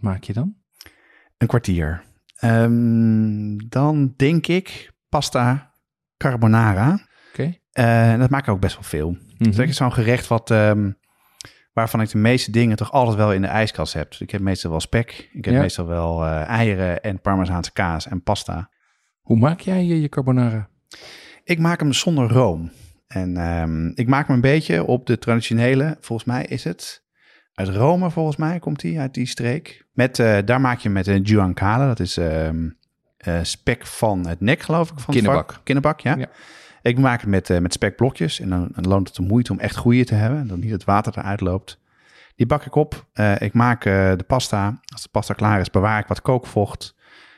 Wat maak je dan? Een kwartier. Ehm, dan denk ik pasta carbonara. Oké. Eh, dat maak ik ook best wel veel. Dus dat is zo'n gerecht wat, ehm, waarvan ik de meeste dingen toch altijd wel in de ijskast heb. Dus ik heb meestal wel spek, ik heb Ja. meestal wel eh, eieren en parmezaanse kaas en pasta. Hoe maak jij je, je carbonara? Ik maak hem zonder room. En ehm, ik maak hem een beetje op de traditionele, volgens mij is het uit Rome, volgens mij komt hij uit die streek. Met, eh, daar maak je met een giancale, dat is ehm, eh, spek van het nek, geloof ik. Van vark. Kinnebak, ja. Ja. Ik maak het met, eh, met spekblokjes en dan, dan loont het de moeite om echt goede te hebben. Dat niet het water eruit loopt. Die bak ik op. Ik maak de pasta. Als de pasta klaar is, bewaar ik wat kookvocht.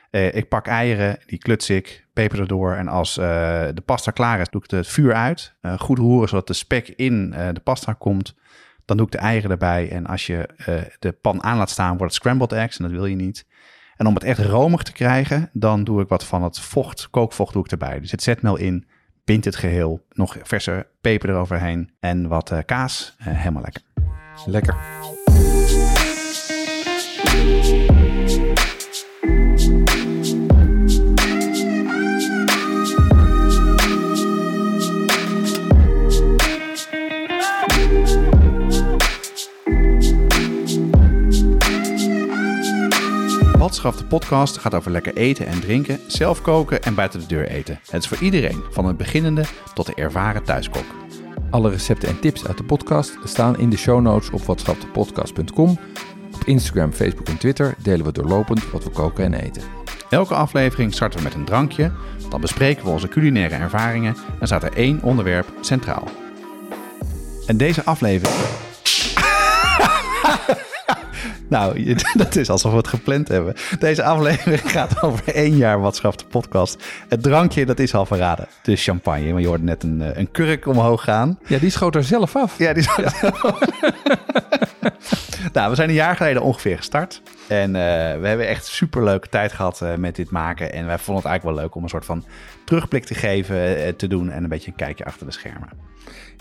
Ik pak eieren, die kluts ik, peper erdoor. En als de pasta klaar is, doe ik het vuur uit. Goed roeren, zodat de spek in de pasta komt. Dan doe ik de eieren erbij. En als je eh, de pan aan laat staan, wordt het scrambled eggs. En dat wil je niet. En om het echt romig te krijgen, dan doe ik wat van het vocht, kookvocht doe ik erbij. Dus het zetmeel in, bind het geheel, nog verse peper eroverheen en wat eh, kaas. Eh, helemaal lekker. Lekker. Podcast gaat over lekker eten en drinken, zelf koken en buiten de deur eten. Het is voor iedereen, van het beginnende tot de ervaren thuiskok. Alle recepten en tips uit de podcast staan in de show notes op watschapdepodcast.com. Op Instagram, Facebook en Twitter delen we doorlopend wat we koken en eten. Elke aflevering starten we met een drankje, dan bespreken we onze culinaire ervaringen en staat er één onderwerp centraal. En deze aflevering... nou, dat is alsof we het gepland hebben. Deze aflevering gaat over één jaar Watschaf de podcast. Het drankje, dat is al verraden. De champagne, want je hoorde net een, eh, een kurk omhoog gaan. Ja, die schoot er zelf af. Ja, die is... nou, we zijn een jaar geleden ongeveer gestart. En eh, we hebben echt super leuke tijd gehad eh, met dit maken. En wij vonden het eigenlijk wel leuk om een soort van terugblik te geven, te doen. En een beetje een kijkje achter de schermen.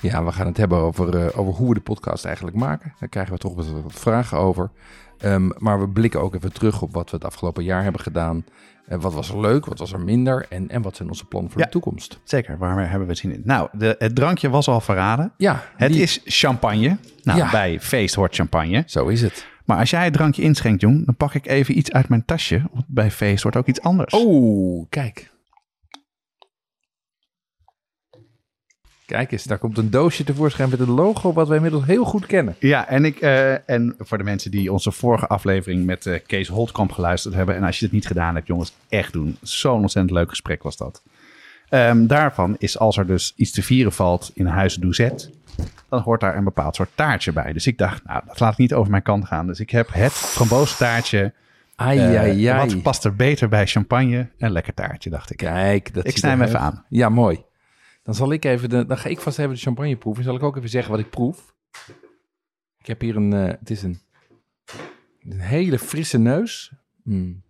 Ja, we gaan het hebben over, eh, over hoe we de podcast eigenlijk maken. Daar krijgen we toch wat, wat vragen over. Ehm, maar we blikken ook even terug op wat we het afgelopen jaar hebben gedaan. Eh, wat was er leuk, wat was er minder en, en wat zijn onze plannen voor Ja. de toekomst. Zeker, waar hebben we zin in? Nou, de, het drankje was al verraden. Ja, Het die- is champagne. Nou, Ja. bij feest hoort champagne. Zo is het. Maar als jij het drankje inschenkt, jong, dan pak ik even iets uit mijn tasje. Want bij feest hoort ook iets anders. Oh, kijk. Kijk eens, daar komt een doosje tevoorschijn met een logo wat wij inmiddels heel goed kennen. Ja, en, ik, eh, en voor de mensen die onze vorige aflevering met eh, Kees Holtkamp geluisterd hebben. En als je het niet gedaan hebt, jongens, echt doen. Zo'n ontzettend leuk gesprek was dat. Ehm, daarvan is als er dus iets te vieren valt in Huis Douzet, dan hoort daar een bepaald soort taartje bij. Dus ik dacht, nou, dat laat ik niet over mijn kant gaan. Dus ik heb het framboosentaartje. Ai, Eh, ai, ai. Wat past er beter bij champagne? Een lekker taartje, dacht ik. Kijk, dat Ik snij hem even aan. Ja, mooi. Dan zal ik even de, dan ga ik vast even de champagne proeven. Zal ik ook even zeggen wat ik proef? Ik heb hier een, eh, het is een, een hele frisse neus. Mm.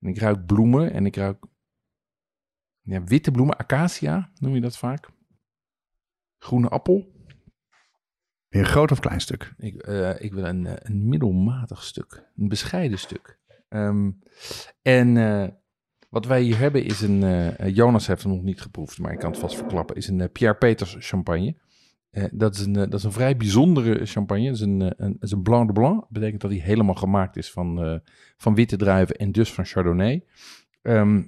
En ik ruik bloemen en ik ruik ja, witte bloemen, acacia noem je dat vaak. Groene appel. Een groot of klein stuk? Ik, eh, ik wil een, eh, een middelmatig stuk, een bescheiden stuk. Ehm, en wat wij hier hebben is een, eh, Jonas heeft hem nog niet geproefd, maar ik kan het vast verklappen, is een eh, Pierre Peters champagne. Eh, dat, is een, eh, dat is een vrij bijzondere champagne. Dat is een, eh, een, is een Blanc de Blanc. Dat betekent dat hij helemaal gemaakt is van, eh, van witte druiven en dus van Chardonnay. Ehm,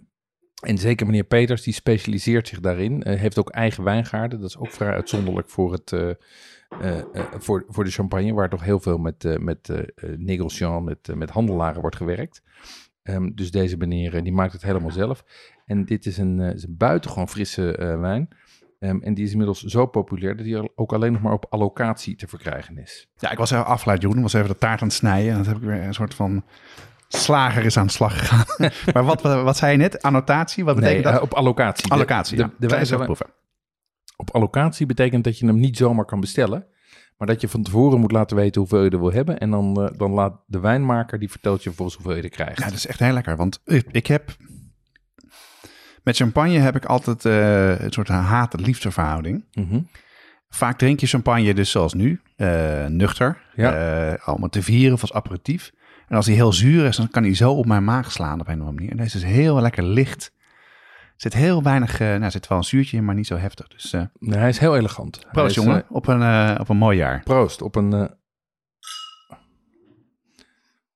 en zeker meneer Peters, die specialiseert zich daarin. Eh, heeft ook eigen wijngaarden. Dat is ook vrij uitzonderlijk voor, het, eh, eh, eh, voor, voor de champagne, waar toch heel veel met, eh met eh eh, met, eh, met handelaren wordt gewerkt. Ehm, dus deze meneer eh, die maakt het helemaal zelf. En dit is een, eh, is een buitengewoon frisse eh, wijn. Eh, Ehm, en die is inmiddels zo populair dat die ook alleen nog maar op allocatie te verkrijgen is. Ja, ik was even afgeleid, Jeroen. was even de taart aan het snijden. En dan heb ik weer een soort van slager is aan de slag gegaan. maar wat, wat zei je net? Annotatie? Wat betekent Nee, dat? op allocatie. Allocatie, de, ja. de, proeven. op allocatie betekent dat je hem niet zomaar kan bestellen. Maar dat je van tevoren moet laten weten hoeveel je er wil hebben. En dan, eh, dan laat de wijnmaker, die vertelt je volgens hoeveel je er krijgt. Ja, dat is echt heel lekker. Want ik, heb... Met champagne heb ik altijd eh, een soort haat-liefde verhouding. Mhm. Vaak drink je champagne dus zoals nu, eh, nuchter. Ja. allemaal te vieren of als aperitief. En als hij heel zuur is, dan kan hij zo op mijn maag slaan op een of andere manier. En deze is heel lekker licht. Zit heel weinig, eh nou, er zit wel een zuurtje in, maar niet zo heftig. Dus eh Nee, hij is heel elegant. Proost is, jongen, eh, op, een, op een mooi jaar. proost. Op een...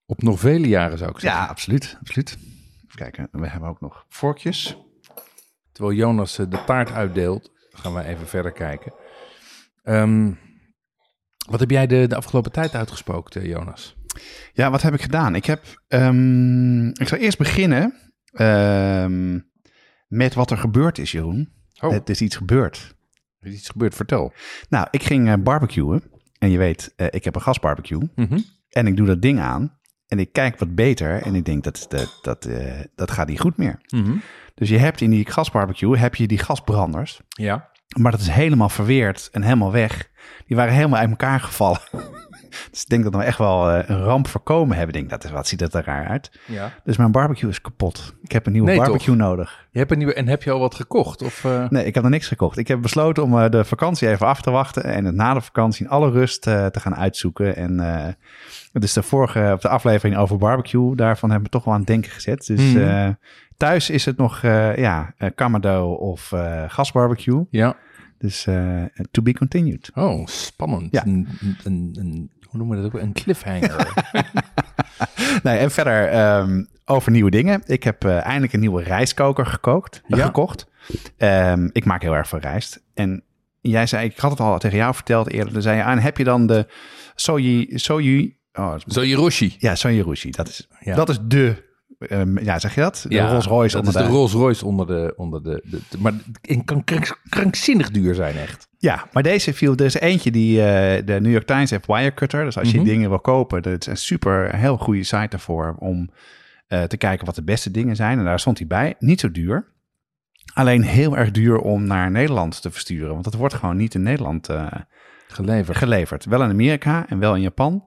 op nog vele jaren zou ik zeggen. Ja, absoluut, absoluut. Even kijken, we hebben ook nog vorkjes. Terwijl Jonas de taart uitdeelt, gaan we even verder kijken. Ehm, wat heb jij de, de afgelopen tijd uitgespookt, eh, Jonas? Ja, wat heb ik gedaan? Ik heb, ehm, ik zal eerst beginnen ehm, met wat er gebeurd is, Jeroen. Oh, Het is iets gebeurd. er is iets gebeurd, vertel. Nou, ik ging eh, barbecuen. En je weet, eh, ik heb een gasbarbecue. Mhm. En ik doe dat ding aan. En ik kijk wat beter. En ik denk, dat, dat, dat, eh, dat gaat niet goed meer. Mhm. Dus je hebt in die gasbarbecue, heb je die gasbranders. Ja. Maar dat is helemaal verweerd en helemaal weg. Die waren helemaal uit elkaar gevallen. dus ik denk dat we echt wel eh, een ramp voorkomen hebben. Ik denk, dat is, wat ziet het er raar uit. ja. Dus mijn barbecue is kapot. Ik heb een nieuwe Nee, barbecue nodig. Je hebt een nieuwe, en heb je al wat gekocht? Of, eh, Nee, ik heb nog niks gekocht. Ik heb besloten om eh, de vakantie even af te wachten. En het na de vakantie in alle rust te gaan uitzoeken. En dus de vorige op de aflevering over barbecue, daarvan hebben we toch wel aan het denken gezet. Dus Mhm. thuis is het nog ja, Kamado of gasbarbecue. Ja. Dus to be continued. Oh, spannend. Ja. Een, een, een, een- hoe noemen we dat ook? Een cliffhanger. Nee, en verder ehm, over nieuwe dingen. Ik heb eh, eindelijk een nieuwe rijstkoker gekookt, Ja. gekocht. Ehm, ik maak heel erg veel rijst. En jij zei, ik had het al tegen jou verteld eerder. Dan zei je aan, heb je dan de soji, soji, oh, Hiroshi. ja, soji rushi. Dat is, Ja. dat is de, ehm, ja, zeg je dat? De Rolls Royce dat onder is de, de Rolls Royce onder de... Onder de, de, de- maar het kan krank- krankzinnig duur zijn, echt. Ja, maar deze viel, er is eentje die eh, de New York Times heeft Wirecutter. Dus als je Mhm. dingen wil kopen, dat is een super, heel goede site daarvoor om eh, te kijken wat de beste dingen zijn. En daar stond hij bij. Niet zo duur. Alleen heel erg duur om naar Nederland te versturen. Want dat wordt gewoon niet in Nederland eh, Geleverd. geleverd. Wel in Amerika en wel in Japan.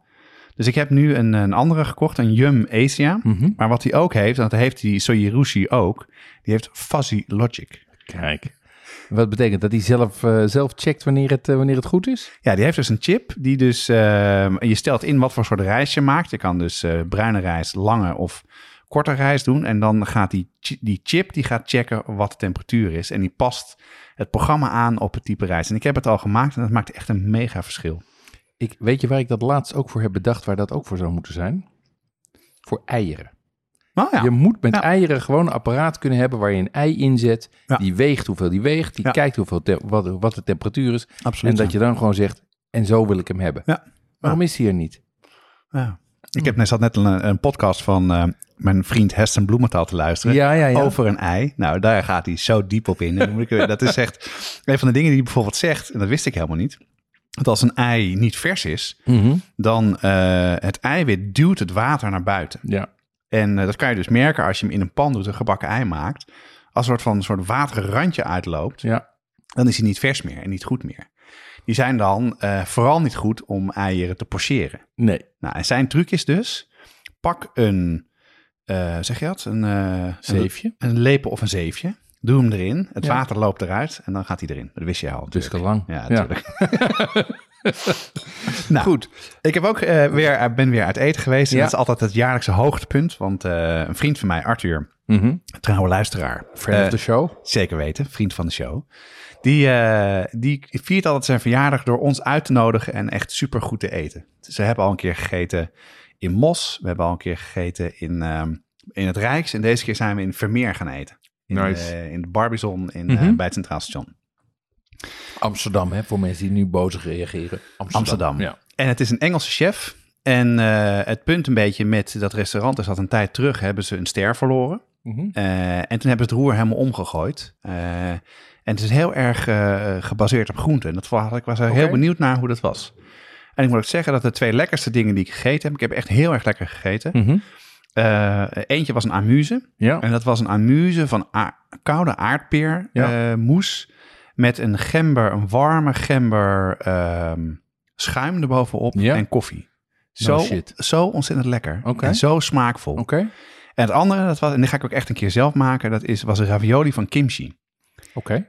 Dus ik heb nu een, een andere gekocht, een Yum Asia. Mhm. Maar wat hij ook heeft, en dat heeft die Soyirushi ook, die heeft Fuzzy Logic. Kijk. Wat betekent dat hij zelf, eh, zelf checkt wanneer het, eh, wanneer het goed is? Ja, die heeft dus een chip die dus... ehm, je stelt in wat voor soort rijst je maakt. Je kan dus eh, bruine rijst, lange of korte rijst doen. En dan gaat die, die chip die gaat checken wat de temperatuur is. En die past het programma aan op het type rijst. En ik heb het al gemaakt en dat maakt echt een mega verschil. Ik, weet je waar ik dat laatst ook voor heb bedacht, waar dat ook voor zou moeten zijn? Voor eieren. Nou ja, Je moet met Ja. eieren gewoon een apparaat kunnen hebben waar je een ei in zet. Ja. Die weegt hoeveel die weegt. Die kijkt hoeveel te- wat, wat de temperatuur is. absoluut. en dat je dan gewoon zegt, en zo wil ik hem hebben. Ja. Waarom is hij er niet? Ja. Ik heb net, zat net een, een podcast van eh, mijn vriend Heston Bloementhal te luisteren. Ja, ja, ja. Over een ei. Nou, daar gaat hij zo diep op in. En dan moet ik- dat is echt een van de dingen die hij bijvoorbeeld zegt. En dat wist ik helemaal niet. Dat als een ei niet vers is, Mhm. dan eh, het eiwit duwt het water naar buiten. Ja. En eh, dat kan je dus merken als je hem in een pan doet, een gebakken ei maakt. Als er soort van een soort waterig randje uitloopt, ja. dan is hij niet vers meer en niet goed meer. Die zijn dan eh, vooral niet goed om eieren te pocheren. Nee. Nou, en zijn truc is dus, pak een, zeg je dat? Een, een, Zeefje. een lepel of een zeefje. Doe hem erin, het Ja. water loopt eruit en dan gaat hij erin. Dat wist je al. Dus te lang. Ja, natuurlijk. nou, Goed. ik heb ook eh, weer, eh, ben weer uit eten geweest. En Ja. dat is altijd het jaarlijkse hoogtepunt. Want eh, een vriend van mij, Arthur, Mhm. trouwe luisteraar. Friend eh, of the show. Zeker weten, vriend van de show. Die, eh, die viert altijd zijn verjaardag door ons uit te nodigen en echt super goed te eten. Ze hebben al een keer gegeten in Mos. We hebben al een keer gegeten in, ehm, in het Rijks. En deze keer zijn we in Vermeer gaan eten. In, Nice. eh, in de Barbizon in, eh, Mhm. bij het Centraal Station. Amsterdam, hè, voor mensen die nu boos reageren. Amsterdam. Amsterdam. Ja. En het is een Engelse chef. En eh, het punt een beetje met dat restaurant is dat een tijd terug hebben ze een ster verloren. Mhm. Eh, en toen hebben ze het roer helemaal omgegooid. Eh, en het is heel erg eh, gebaseerd op groenten. En dat was, ik was er heel benieuwd naar hoe dat was. En ik moet ook zeggen dat de twee lekkerste dingen die ik gegeten heb... Ik heb echt heel erg lekker gegeten. Mhm. Eh, eentje was een amuse. Ja. En dat was een amuse van koude aardpeer Ja. eh, moes met een gember, een warme gember ehm, schuim erbovenop Ja. en koffie. No Zo, shit. zo ontzettend lekker en zo smaakvol. Oké. En het andere, dat was, en die ga ik ook echt een keer zelf maken, dat is, was een ravioli van kimchi. Oké.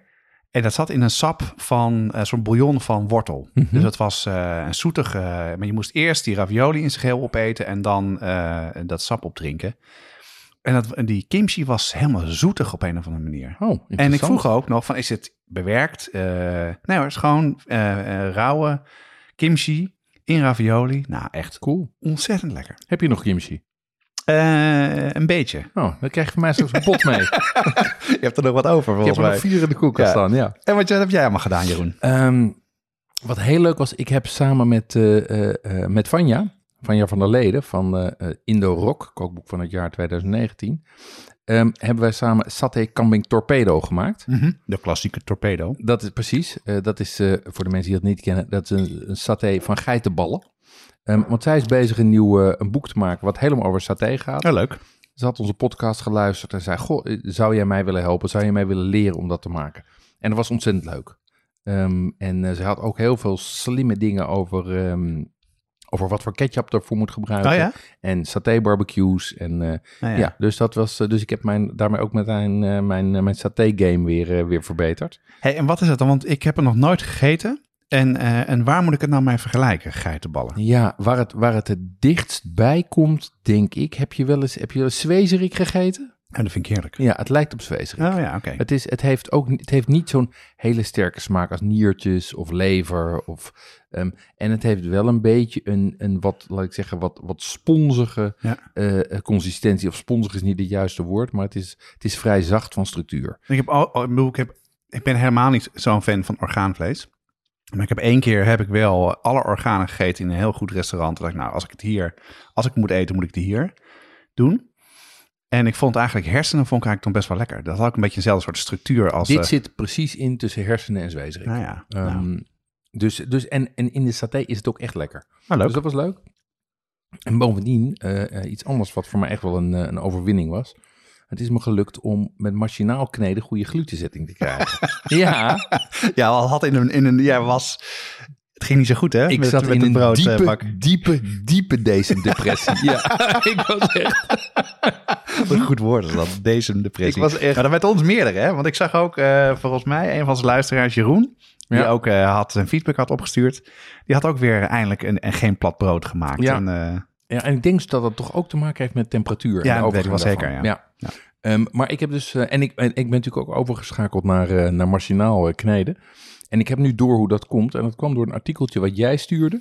En dat zat in een sap van eh, zo'n bouillon van wortel. Mhm. Dus dat was eh, een zoetige, maar je moest eerst die ravioli in zijn geheel opeten en dan eh, dat sap opdrinken. En, dat, die kimchi was helemaal zoetig op een of andere manier. Oh, En ik vroeg ook nog van, is het bewerkt? Eh, nee hoor, het is gewoon eh, eh, rauwe kimchi in ravioli. Nou, echt Cool. ontzettend lekker. Heb je nog kimchi? Eh, een beetje. Oh, dan krijg je van mij straks een pot mee. Je hebt er nog wat over Ik heb er nog vier in de koelkast Ja. staan, ja. En wat heb jij allemaal gedaan, Jeroen? Ehm, wat heel leuk was, ik heb samen met, eh, eh, eh, met Vanja, Vanja van der Leden van eh, eh, Indo Rock, kookboek van het jaar 2019, ehm, hebben wij samen Saté Kambing Torpedo gemaakt. De klassieke torpedo. Dat is precies, eh, dat is eh, voor de mensen die dat niet kennen, dat is een, een saté van geitenballen. Ehm, want zij is bezig een nieuw eh, een boek te maken wat helemaal over saté gaat. Ja, leuk. Ze had onze podcast geluisterd en zei: Goh, eh, zou jij mij willen helpen? Zou je mij willen leren om dat te maken? En dat was ontzettend leuk. Ehm, en eh, ze had ook heel veel slimme dingen over, ehm, over wat voor ketchup ervoor moet gebruiken. Oh ja? En saté barbecues. En Nou ja. dus dat was. dus ik heb mijn, daarmee ook met mijn, mijn, mijn saté game weer, weer verbeterd. Hey, en wat is het dan? Want ik heb er nog nooit gegeten. En, eh, en waar moet ik het nou mee vergelijken, geitenballen? Ja, waar het, waar het het dichtst bij komt, denk ik. Heb je wel eens, heb je wel eens zwezerik gegeten? En dat vind ik heerlijk. Ja, het lijkt op zwezerik. Oh ja, oké. Het, is, het heeft ook niet- het heeft niet zo'n hele sterke smaak als niertjes of lever. Of, ehm, en het heeft wel een beetje een, een wat, laat ik zeggen, wat, wat sponsige Ja. eh, consistentie. Of sponsig is niet het juiste woord, maar het is, het is vrij zacht van structuur. Ik, heb al, al- ik, bedoel, ik, heb, ik ben helemaal niet zo'n fan van orgaanvlees. Maar ik heb één keer heb ik wel alle organen gegeten in een heel goed restaurant. Toen dacht ik, nou, als ik het hier, als ik moet eten, moet ik het hier doen. En ik vond eigenlijk hersenen vond ik eigenlijk toch best wel lekker. Dat had ook een beetje dezelfde soort structuur als... Dit eh, zit precies in tussen hersenen en zwezerik. nou ja, Ehm, nou, dus, dus, en, en in de saté is het ook echt lekker. nou, leuk. Dus dat was leuk. En bovendien, eh, eh, iets anders wat voor mij echt wel een, een overwinning was. Het is me gelukt om met machinaal kneden goede glutenzetting te krijgen. ja, Ja, al had in een, in een, ja, was, het ging niet zo goed hè? ik met, zat met in een broodbak. diepe, diepe, diepe depressie. ja, ik was echt... Wat een goed woord is dat, deze depressie. Ik was echt- Maar dat met ons meerdere, hè? Want ik zag ook, eh, volgens mij, een van zijn luisteraars, Jeroen, die Ja. ook eh, had een feedback had opgestuurd. Die had ook weer eindelijk een, een geen plat brood gemaakt. Ja. En, eh, Ja, en ik denk dat dat toch ook te maken heeft met temperatuur. en Ja, dat weet ik wel zeker, ja. ja. Ehm, maar ik heb dus, eh, en ik, en ik ben natuurlijk ook overgeschakeld naar, eh, naar machinaal kneden. En ik heb nu door hoe dat komt. En dat kwam door een artikeltje wat jij stuurde.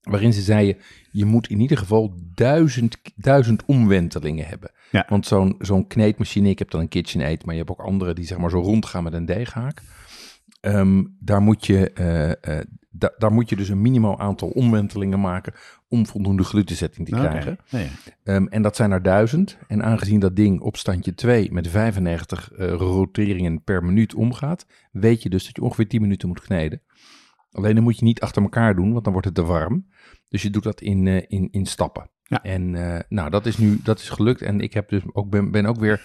Waarin ze zeiden, je moet in ieder geval duizend, duizend omwentelingen hebben. Ja. Want zo'n zo'n kneedmachine, ik heb dan een KitchenAid, maar je hebt ook andere die zeg maar zo rondgaan met een deeghaak. Ehm, daar, moet je, eh, eh, da- daar moet je dus een minimaal aantal omwentelingen maken om voldoende glutenzetting te krijgen. Ehm, en dat zijn er duizend. En aangezien dat ding op standje 2 met 95 eh, roteringen per minuut omgaat, weet je dus dat je ongeveer 10 minuten moet kneden. Alleen dan moet je niet achter elkaar doen, want dan wordt het te warm. Dus je doet dat in, in, in stappen. Ja. En nou, dat is nu dat is gelukt. En ik heb dus ook, ben, ben ook weer.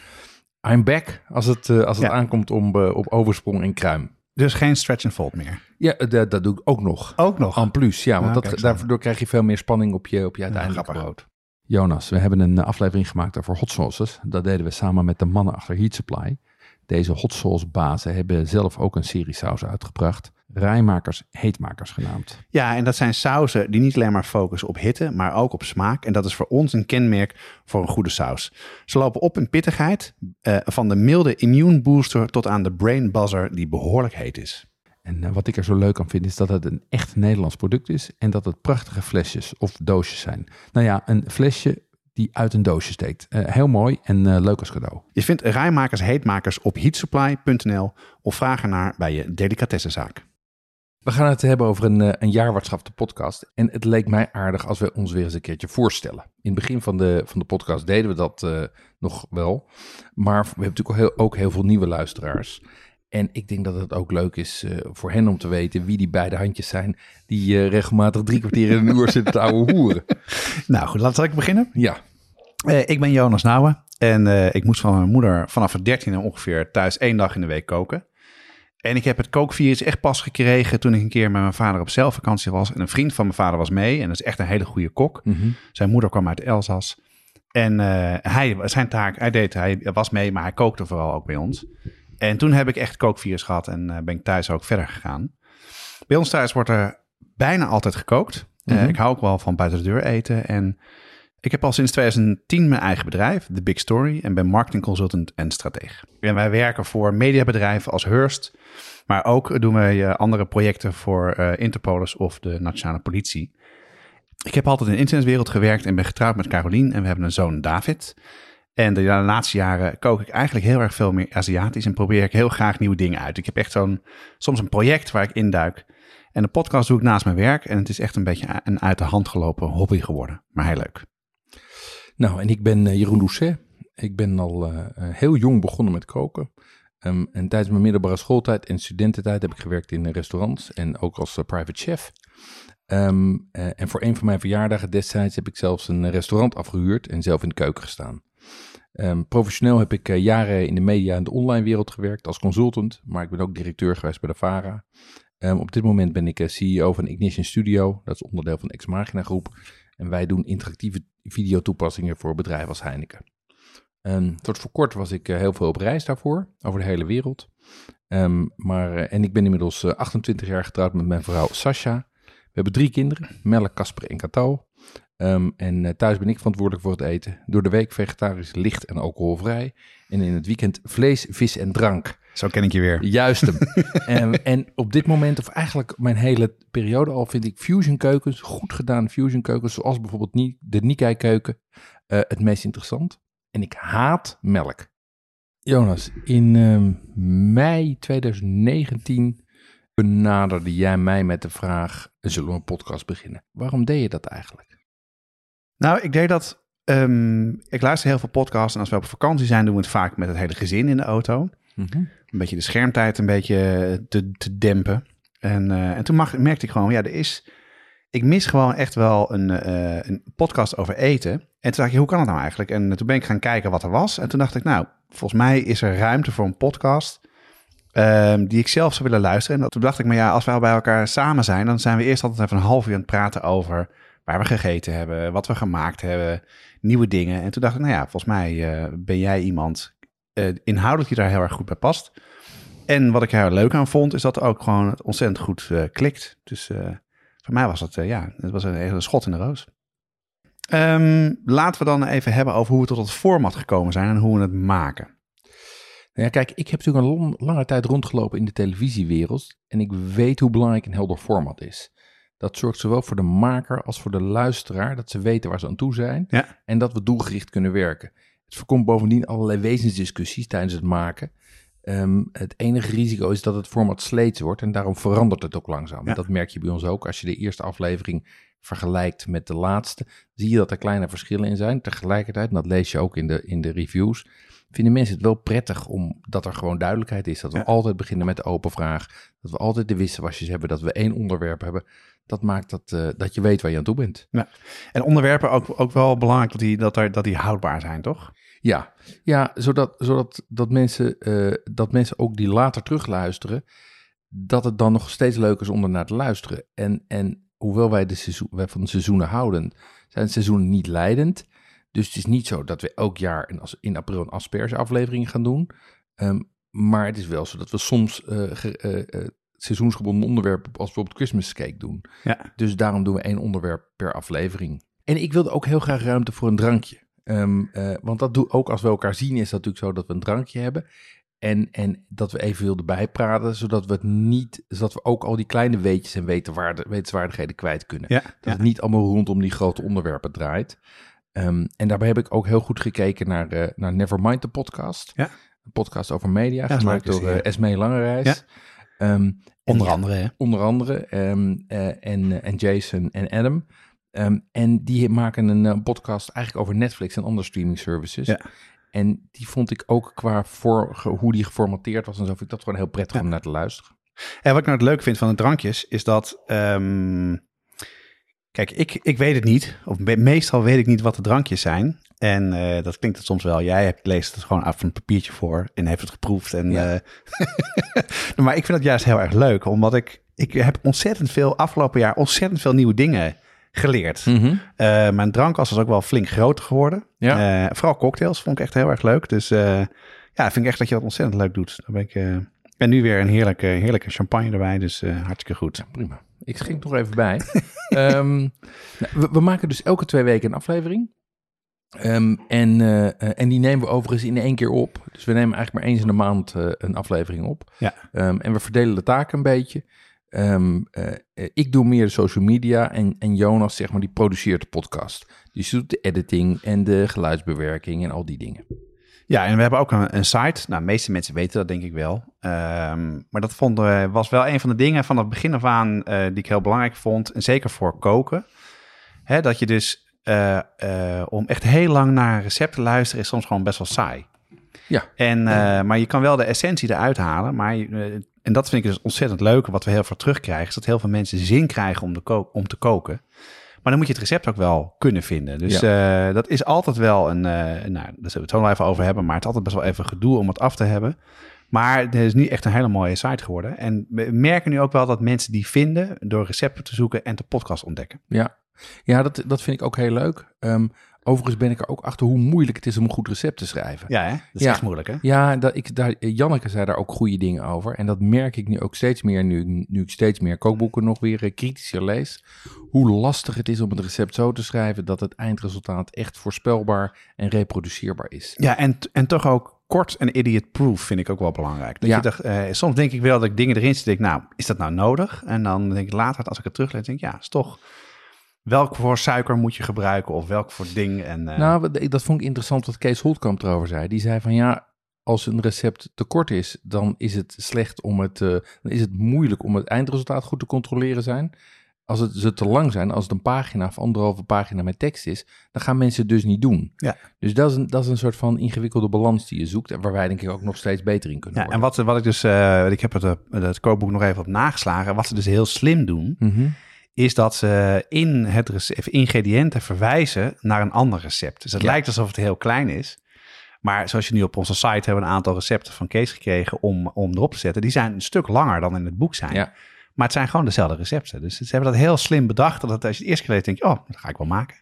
I'm back als het, als het Ja. aankomt om, op oversprong en kruim. Dus geen stretch and fold meer. Ja, eh, dat, dat doe ik ook nog. Ook nog. En plus, ja, want Ah, dat, daardoor krijg je veel meer spanning op je, op je uiteindelijke grappig. brood. Jonas, we hebben een eh, aflevering gemaakt over hot sauces. Dat deden we samen met de mannen achter Heat Supply. Deze hot sauce bazen hebben zelf ook een serie saus uitgebracht. Rijmakers, heetmakers genaamd. Ja, en dat zijn sauzen die niet alleen maar focussen op hitte, maar ook op smaak. En dat is voor ons een kenmerk voor een goede saus. Ze lopen op in pittigheid, eh, van de milde immune booster tot aan de brain buzzer die behoorlijk heet is. En eh, wat ik er zo leuk aan vind is dat het een echt Nederlands product is. En dat het prachtige flesjes of doosjes zijn. Nou ja, een flesje die uit een doosje steekt. Eh, heel mooi en leuk als cadeau. Je vindt rijmakers heetmakers op heatsupply.nl of vraag ernaar bij je delicatessenzaak. We gaan het hebben over een, eh, een jaarwaardschap, de podcast. En het leek mij aardig als we ons weer eens een keertje voorstellen. In het begin van de, van de podcast deden we dat uh, nog wel. Maar we hebben natuurlijk ook heel, ook heel veel nieuwe luisteraars. En ik denk dat het ook leuk is uh, voor hen om te weten wie die beide handjes zijn. die uh, regelmatig drie kwartier in een uur zitten te ouwe hoeren. Nou goed, laten we beginnen. Ja. Ik ben Jonas Nouwen. En ik moest van mijn moeder vanaf het dertiende ongeveer thuis één dag in de week koken. En ik heb het kookvirus echt pas gekregen toen ik een keer met mijn vader op zelfvakantie was. En een vriend van mijn vader was mee. En dat is echt een hele goede kok. Mm -hmm. Zijn moeder kwam uit Elzas. En uh, hij, zijn taak, hij deed, hij was mee, maar hij kookte vooral ook bij ons. En toen heb ik echt kookvirus gehad en uh, ben ik thuis ook verder gegaan. Bij ons thuis wordt er bijna altijd gekookt. Mm -hmm. uh, ik hou ook wel van buiten de deur eten. En ik heb al sinds 2010 mijn eigen bedrijf, The Big Story, en ben marketing consultant en strateeg. En wij werken voor mediabedrijven als Hearst, maar ook doen wij uh, andere projecten voor uh, Interpolis of de Nationale Politie. Ik heb altijd in de internetwereld gewerkt en ben getrouwd met Carolien en we hebben een zoon David. En de laatste jaren kook ik eigenlijk heel erg veel meer Aziatisch en probeer ik heel graag nieuwe dingen uit. Ik heb echt zo'n soms een project waar ik induik. En de podcast doe ik naast mijn werk en het is echt een beetje een uit de hand gelopen hobby geworden, maar heel leuk. Nou, en ik ben uh, Jeroen Doucet. Ik ben al heel jong begonnen met koken. Um, en tijdens mijn middelbare schooltijd en studententijd heb ik gewerkt in restaurants en ook als uh, private chef. Um, en voor een van mijn verjaardagen destijds heb ik zelfs een restaurant afgehuurd en zelf in de keuken gestaan. Um, professioneel heb ik jaren in de media en de online wereld gewerkt als consultant, maar ik ben ook directeur geweest bij de VARA. op dit moment ben ik CEO van Ignition Studio, dat is onderdeel van Ex Machina Groep. En wij doen interactieve videotoepassingen voor bedrijven als Heineken. Um, tot voor kort was ik uh, heel veel op reis daarvoor, over de hele wereld. Um, maar, uh, en ik ben inmiddels uh, 28 jaar getrouwd met mijn vrouw Sascha. We hebben drie kinderen, Melle, Casper en Cato. Um, en eh, thuis ben ik verantwoordelijk voor het eten. Door de week vegetarisch, licht en alcoholvrij. En in het weekend vlees, vis en drank. Zo ken ik je weer. Juist hem. en, en op dit moment, of eigenlijk mijn hele periode al, vind ik fusion keukens, goed gedaan fusion keukens, zoals bijvoorbeeld de Nikkei keuken, uh, het meest interessant. En ik haat melk. Jonas, in uh, mei 2019 benaderde jij mij met de vraag, zullen we een podcast beginnen? Waarom deed je dat eigenlijk? Nou, ik deed dat, um, ik luister heel veel podcasts en als we op vakantie zijn doen we het vaak met het hele gezin in de auto. Mm -hmm. Een beetje de schermtijd een beetje te, te dempen. En, uh, en toen mag, merkte ik gewoon, ja, er is, ik mis gewoon echt wel een, uh, een podcast over eten. En toen dacht ik, hoe kan het nou eigenlijk? En toen ben ik gaan kijken wat er was. En toen dacht ik, nou, volgens mij is er ruimte voor een podcast um, die ik zelf zou willen luisteren. En toen dacht ik, maar ja, als wij bij elkaar samen zijn, dan zijn we eerst altijd even een half uur aan het praten over waar we gegeten hebben, wat we gemaakt hebben, nieuwe dingen. En toen dacht ik, nou ja, volgens mij uh, ben jij iemand inhoudelijk die daar heel erg goed bij past. En wat ik er leuk aan vond, is dat ook gewoon ontzettend goed klikt. Dus voor mij was het, ja, het was een hele schot in de roos. Um, laten we dan even hebben over hoe we tot het format gekomen zijn en hoe we het maken. Nou ja, kijk, ik heb natuurlijk een long, lange tijd rondgelopen in de televisiewereld en ik weet hoe belangrijk een helder format is. Dat zorgt zowel voor de maker als voor de luisteraar, dat ze weten waar ze aan toe zijn ja. en dat we doelgericht kunnen werken. Het voorkomt bovendien allerlei wezensdiscussies tijdens het maken. Um, het enige risico is dat het format sleets wordt en daarom verandert het ook langzaam. Ja. Dat merk je bij ons ook. Als je de eerste aflevering vergelijkt met de laatste, zie je dat er kleine verschillen in zijn. Tegelijkertijd, en dat lees je ook in de, in de reviews, vinden mensen het wel prettig omdat er gewoon duidelijkheid is. Dat we ja. altijd beginnen met de open vraag. Dat we altijd de wisselwasjes hebben. Dat we één onderwerp hebben. Dat maakt dat, uh, dat je weet waar je aan toe bent. Ja. En onderwerpen ook, ook wel belangrijk dat die, dat, er, dat die houdbaar zijn, toch? Ja, ja zodat, zodat dat mensen, uh, dat mensen ook die later terugluisteren, dat het dan nog steeds leuk is om ernaar te luisteren. En, en hoewel wij, de seizoen, wij van de seizoenen houden, zijn de seizoenen niet leidend. Dus het is niet zo dat we elk jaar in, in april een asperge aflevering gaan doen. Um, maar het is wel zo dat we soms uh, ge, uh, seizoensgebonden onderwerpen als bijvoorbeeld Christmas cake doen. Ja. Dus daarom doen we één onderwerp per aflevering. En ik wilde ook heel graag ruimte voor een drankje. Um, uh, want dat doe ook als we elkaar zien, is dat natuurlijk zo dat we een drankje hebben. En, en dat we even wilden bijpraten, zodat we het niet, zodat we ook al die kleine weetjes en wetenwaarde, wetenswaardigheden kwijt kunnen. Ja, dat ja. het niet allemaal rondom die grote onderwerpen draait. Um, en daarbij heb ik ook heel goed gekeken naar, uh, naar Nevermind, de podcast. Ja. Een podcast over media, Ja, gemaakt door uh, ja. Esmee Langereis. Ja. Um, Onder andere, hè? Onder andere. ehm, eh, en, eh, en Jason en Adam. Ehm, en die maken een eh, podcast eigenlijk over Netflix en andere streaming services. Ja. En die vond ik ook qua voor, hoe die geformateerd was en zo, vind ik dat gewoon heel prettig Ja. om naar te luisteren. En wat ik nou het leuk vind van de drankjes, is dat... ehm, kijk, ik, ik weet het niet. Of me- meestal weet ik niet wat de drankjes zijn. En eh, dat klinkt het soms wel. Jij hebt, leest het gewoon af van een papiertje voor en heeft het geproefd. En, Ja. eh, maar ik vind het juist heel erg leuk, omdat ik... Ik heb ontzettend veel, afgelopen jaar, ontzettend veel nieuwe dingen geleerd. Eh, mijn drankkast is ook wel flink groter geworden. Ja. Eh, vooral cocktails vond ik echt heel erg leuk. Dus eh, ja, vind ik echt dat je dat ontzettend leuk doet. Dan ben ik, en nu weer een heerlijke, heerlijke champagne erbij. Dus hartstikke goed. Ja, prima. Ik schenk nog even bij. Ehm, nou, we, we maken dus elke twee weken een aflevering. Ehm, en, en die nemen we overigens in één keer op. Dus we nemen eigenlijk maar eens in de maand een aflevering op. Ja. Ehm, en we verdelen de taken een beetje. Ehm, eh, eh, ik doe meer de social media en, en Jonas, zeg maar, die produceert de podcast. Dus die doet de editing en de geluidsbewerking en al die dingen. Ja, en we hebben ook een, een site. Nou, de meeste mensen weten dat denk ik wel. Ehm, maar dat vond, was wel een van de dingen van het begin af aan eh, die ik heel belangrijk vond. En zeker voor koken. Hè, dat je dus om echt heel lang naar een recept te luisteren is soms gewoon best wel saai. Ja. En, maar je kan wel de essentie eruit halen. Maar, je- en dat vind ik dus ontzettend leuk. Wat we heel veel terugkrijgen, is dat heel veel mensen zin krijgen om, de ko- om te koken. Maar dan moet je het recept ook wel kunnen vinden. Dus eh, dat is altijd wel een, eh, nou, daar zullen we het zo nog even over hebben. Maar het is altijd best wel even gedoe om het af te hebben. Maar het is nu echt een hele mooie site geworden. En we merken nu ook wel dat mensen die vinden door recepten te zoeken en de podcast ontdekken. Ja, ja dat, dat vind ik ook heel leuk. Ehm, overigens ben ik er ook achter hoe moeilijk het is om een goed recept te schrijven. Ja, hè? dat is Ja. echt moeilijk, hè? Ja, dat ik, daar, Janneke zei daar ook goede dingen over. En dat merk ik nu ook steeds meer, nu, nu ik steeds meer kookboeken nog weer eh, kritischer lees. Hoe lastig het is om het recept zo te schrijven dat het eindresultaat echt voorspelbaar en reproduceerbaar is. Ja, en, en toch ook kort en idiot-proof vind ik ook wel belangrijk. Dat Ja. je dacht, eh, soms denk ik wel dat ik dingen erin zit. Denk, nou, is dat nou nodig? En dan denk ik later, als ik het teruglees, denk ik, ja, is toch... Welk voor suiker moet je gebruiken of welk voor ding? En, eh, Nou, dat vond ik interessant wat Kees Holtkamp erover zei. Die zei van ja, als een recept te kort is, dan is het slecht om het, eh, dan is het moeilijk om het eindresultaat goed te controleren zijn. Als het, ze te lang zijn, als het een pagina of anderhalve pagina met tekst is, dan gaan mensen het dus niet doen. Ja. Dus dat is, een, dat is een soort van ingewikkelde balans die je zoekt en waar wij denk ik ook nog steeds beter in kunnen ja, en worden. wat, wat ik dus, eh, ik heb het, het kookboek nog even op nageslagen. Wat ze dus heel slim doen, Mhm. Is dat ze in het recept, ingrediënten verwijzen naar een ander recept. Dus het Ja. lijkt alsof het heel klein is. Maar zoals je nu op onze site hebben we een aantal recepten van Kees gekregen om, om erop te zetten. Die zijn een stuk langer dan in het boek zijn. Ja. Maar het zijn gewoon dezelfde recepten. Dus ze hebben dat heel slim bedacht. Dat als je het eerst denk je, oh, dat ga ik wel maken.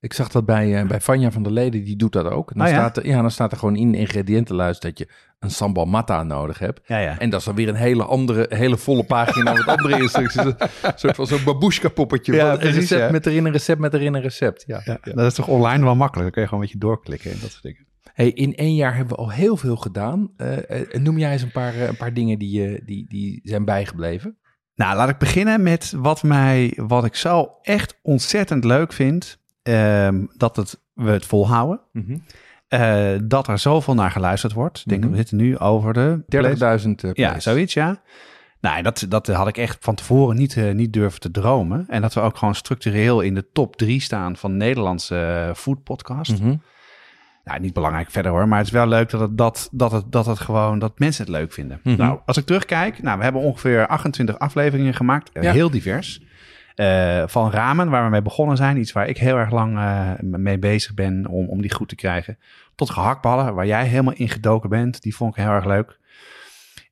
Ik zag dat bij, eh, bij Vanja van der Leden, die doet dat ook. En dan, Oh ja? staat er, ja, dan staat er gewoon in de ingrediëntenlijst dat je een sambal matta nodig hebt. Ja, ja. En dat is dan weer een hele andere, hele volle pagina met andere instructies. Een soort van zo'n babushka poppetje. Ja, een precies, recept met erin een recept met erin een recept. Ja. Dat is toch online wel makkelijk? Dan kun je gewoon een beetje doorklikken en dat soort dingen. Hey, in één jaar hebben we al heel veel gedaan. Eh, eh, noem jij eens een paar, een paar dingen die, die, die zijn bijgebleven? Nou, laat ik beginnen met wat, mij, wat ik zo echt ontzettend leuk vind. Ehm, dat het, we het volhouden. Eh, dat er zoveel naar geluisterd wordt. Ik denk, Mhm. we zitten nu over de... 30.000 eh, Ja, zoiets, ja. Nou, dat, dat had ik echt van tevoren niet, eh, niet durven te dromen. En dat we ook gewoon structureel in de top drie staan van Nederlandse food podcast. Mhm. Nou, niet belangrijk verder hoor, maar het is wel leuk dat het, dat, dat het, dat het gewoon, dat mensen het leuk vinden. Mhm. Nou, als ik terugkijk, nou, we hebben ongeveer 28 afleveringen gemaakt, Ja. heel divers. Eh, van ramen, waar we mee begonnen zijn, iets waar ik heel erg lang eh, mee bezig ben om, om die goed te krijgen. Tot gehaktballen, waar jij helemaal in gedoken bent, die vond ik heel erg leuk.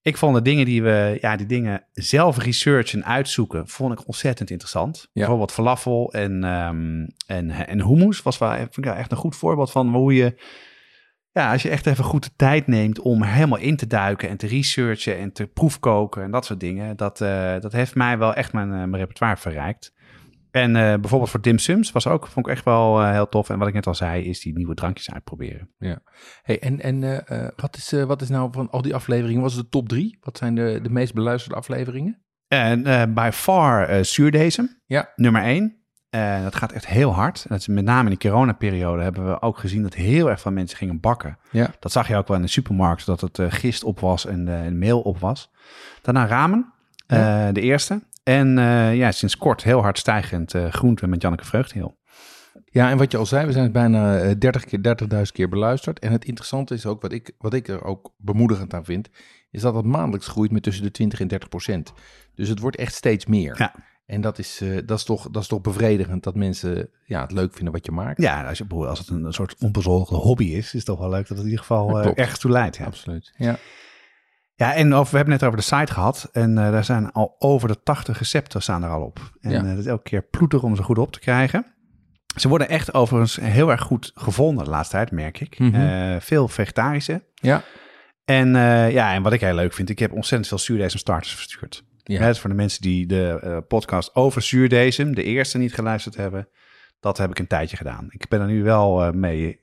Ik vond de dingen die we, ja, die dingen zelf researchen, uitzoeken, vond ik ontzettend interessant. Bijvoorbeeld falafel en, ehm, en, en hummus was wel, vind ik wel echt een goed voorbeeld van hoe je, ja, als je echt even goed de tijd neemt om helemaal in te duiken en te researchen en te proefkoken en dat soort dingen, dat, eh, dat heeft mij wel echt mijn, eh, mijn repertoire verrijkt. En eh, bijvoorbeeld voor dim sums was ook, vond ik echt wel heel tof. En wat ik net al zei, is die nieuwe drankjes uitproberen. Ja. Hey, en en wat, is, wat is nou van al die afleveringen? Was het de top drie? Wat zijn de, de meest beluisterde afleveringen? En by far zuurdesem, Ja. nummer één. En dat gaat echt heel hard. En dat is met name in de coronaperiode hebben we ook gezien dat heel erg veel mensen gingen bakken. Ja. Dat zag je ook wel in de supermarkt, dat het eh, gist op was en, eh, en meel op was. Daarna ramen. Eh, de eerste. En eh, ja, sinds kort heel hard stijgend eh, groente met Janneke Vreugdeheel. Ja, en wat je al zei, we zijn bijna eh, 30 keer, 30.000 keer beluisterd. En het interessante is ook, wat ik, wat ik er ook bemoedigend aan vind, is dat het maandelijks groeit met tussen de 20 en 30 procent. Dus het wordt echt steeds meer. Ja. En dat is, eh, dat, is toch, dat is toch bevredigend dat mensen ja, het leuk vinden wat je maakt. Ja, als, je, als het een, een soort onbezoldigde hobby is, is het toch wel leuk dat het in ieder geval klopt. ergens toe leidt. Ja. Absoluut. Ja. Ja, en over, we hebben het net over de site gehad. En eh, daar zijn al over de 80 recepten staan er al op. En Ja. dat is elke keer ploeter om ze goed op te krijgen. Ze worden echt overigens heel erg goed gevonden de laatste tijd, merk ik. Mhm. Veel vegetarische. Ja. En, ja, en wat ik heel leuk vind, ik heb ontzettend veel zuurdesem starters verstuurd. Ja. Dus voor de mensen die de eh, podcast over zuurdesem, de eerste, niet geluisterd hebben. Dat heb ik een tijdje gedaan. Ik ben er nu wel eh, mee...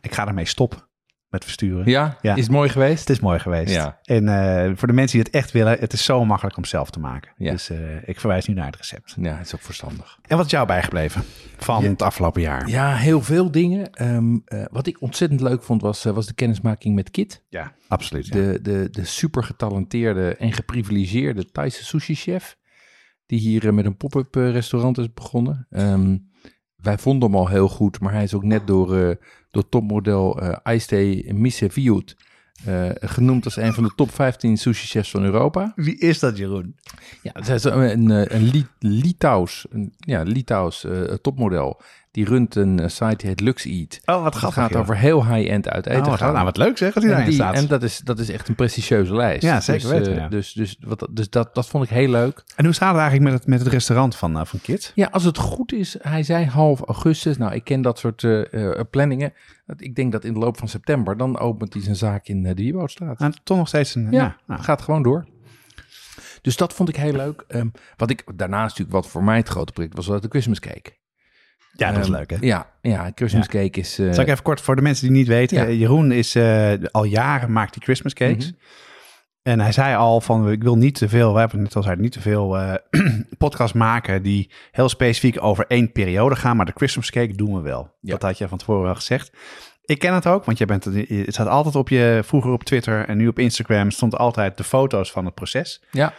Ik ga ermee stoppen met versturen. Ja? Ja. Is het mooi geweest? Het is mooi geweest. Ja. En eh, voor de mensen die het echt willen, het is zo makkelijk om zelf te maken. Ja. Dus eh, ik verwijs nu naar het recept. Ja, het is ook verstandig. En wat is jou bijgebleven van Ja. het afgelopen jaar? Ja, heel veel dingen. Ehm, eh, wat ik ontzettend leuk vond, was, was de kennismaking met Kit. Ja, absoluut. De, de, de super getalenteerde en geprivilegeerde Thaise sushi-chef. Die hier met een pop-up restaurant is begonnen. Ehm, wij vonden hem al heel goed, maar hij is ook net door, door topmodel eh Aiste Miseviut eh genoemd als een van de top 15 sushi-chefs van Europa. Wie is dat, Jeroen? Ja, het is een, een, eh, een Li- Litouws, een, ja, Litouws topmodel. Die runt een eh, site die heet Lux Eat. Oh, wat Het grappig. gaat joh. over heel high-end uit eten Oh, wat, gaan. nou, wat leuk zeg, dat hij En, daarin die- staat. en dat, is, dat is echt een prestigieuze lijst. Ja, zeker dus, weten, eh, ja. Dus, dus, wat, dus dat, dat vond ik heel leuk. En hoe staat het eigenlijk met het, met het restaurant van, eh, van Kit? Ja, als het goed is, hij zei half augustus. Nou, ik ken dat soort planningen. Ik denk dat in de loop van september, dan opent hij zijn zaak in de Wierwoudstraat. Nou, toch nog steeds een... Ja, Ja, nou, gaat gewoon door. Dus dat vond ik heel leuk. Ehm, wat ik daarnaast natuurlijk, wat voor mij het grote project was, was de Christmas cake. Ja, dat is Ehm, leuk hè? Ja, ja Christmas cake is... eh, Zal ik even kort voor de mensen die niet weten. Ja. Jeroen is eh, al jaren maakt hij Christmas cakes. Mhm. En hij zei al van, ik wil niet te veel, wij hebben net al gezegd, niet te veel eh podcasts maken die heel specifiek over één periode gaan. Maar de Christmas cake doen we wel. Ja. Dat had je van tevoren wel gezegd. Ik ken het ook, want je bent, het staat altijd op je, vroeger op Twitter en nu op Instagram stond altijd de foto's van het proces. ja,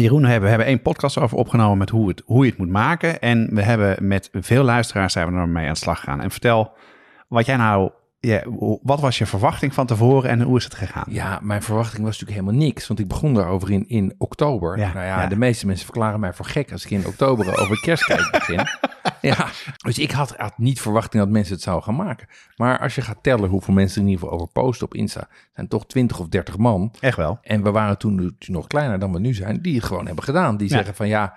Jeroen, hebben, we hebben één podcast over opgenomen met hoe, het, hoe je het moet maken. En we hebben met veel luisteraars zijn we ermee aan de slag gegaan. En vertel wat jij nou, ja, wat was je verwachting van tevoren en hoe is het gegaan? ja, mijn verwachting was natuurlijk helemaal niks. Want ik begon daarover in, in oktober. Ja, nou ja, ja. de meeste mensen verklaren mij voor gek als ik in oktober over kerstcake begin. Ja, dus ik had, had niet verwachting dat mensen het zouden gaan maken. Maar als je gaat tellen hoeveel mensen er in ieder geval over posten op Insta, zijn toch 20 of 30 man. Echt wel. En we waren toen natuurlijk nog kleiner dan we nu zijn, die het gewoon hebben gedaan. Die Ja. zeggen van ja,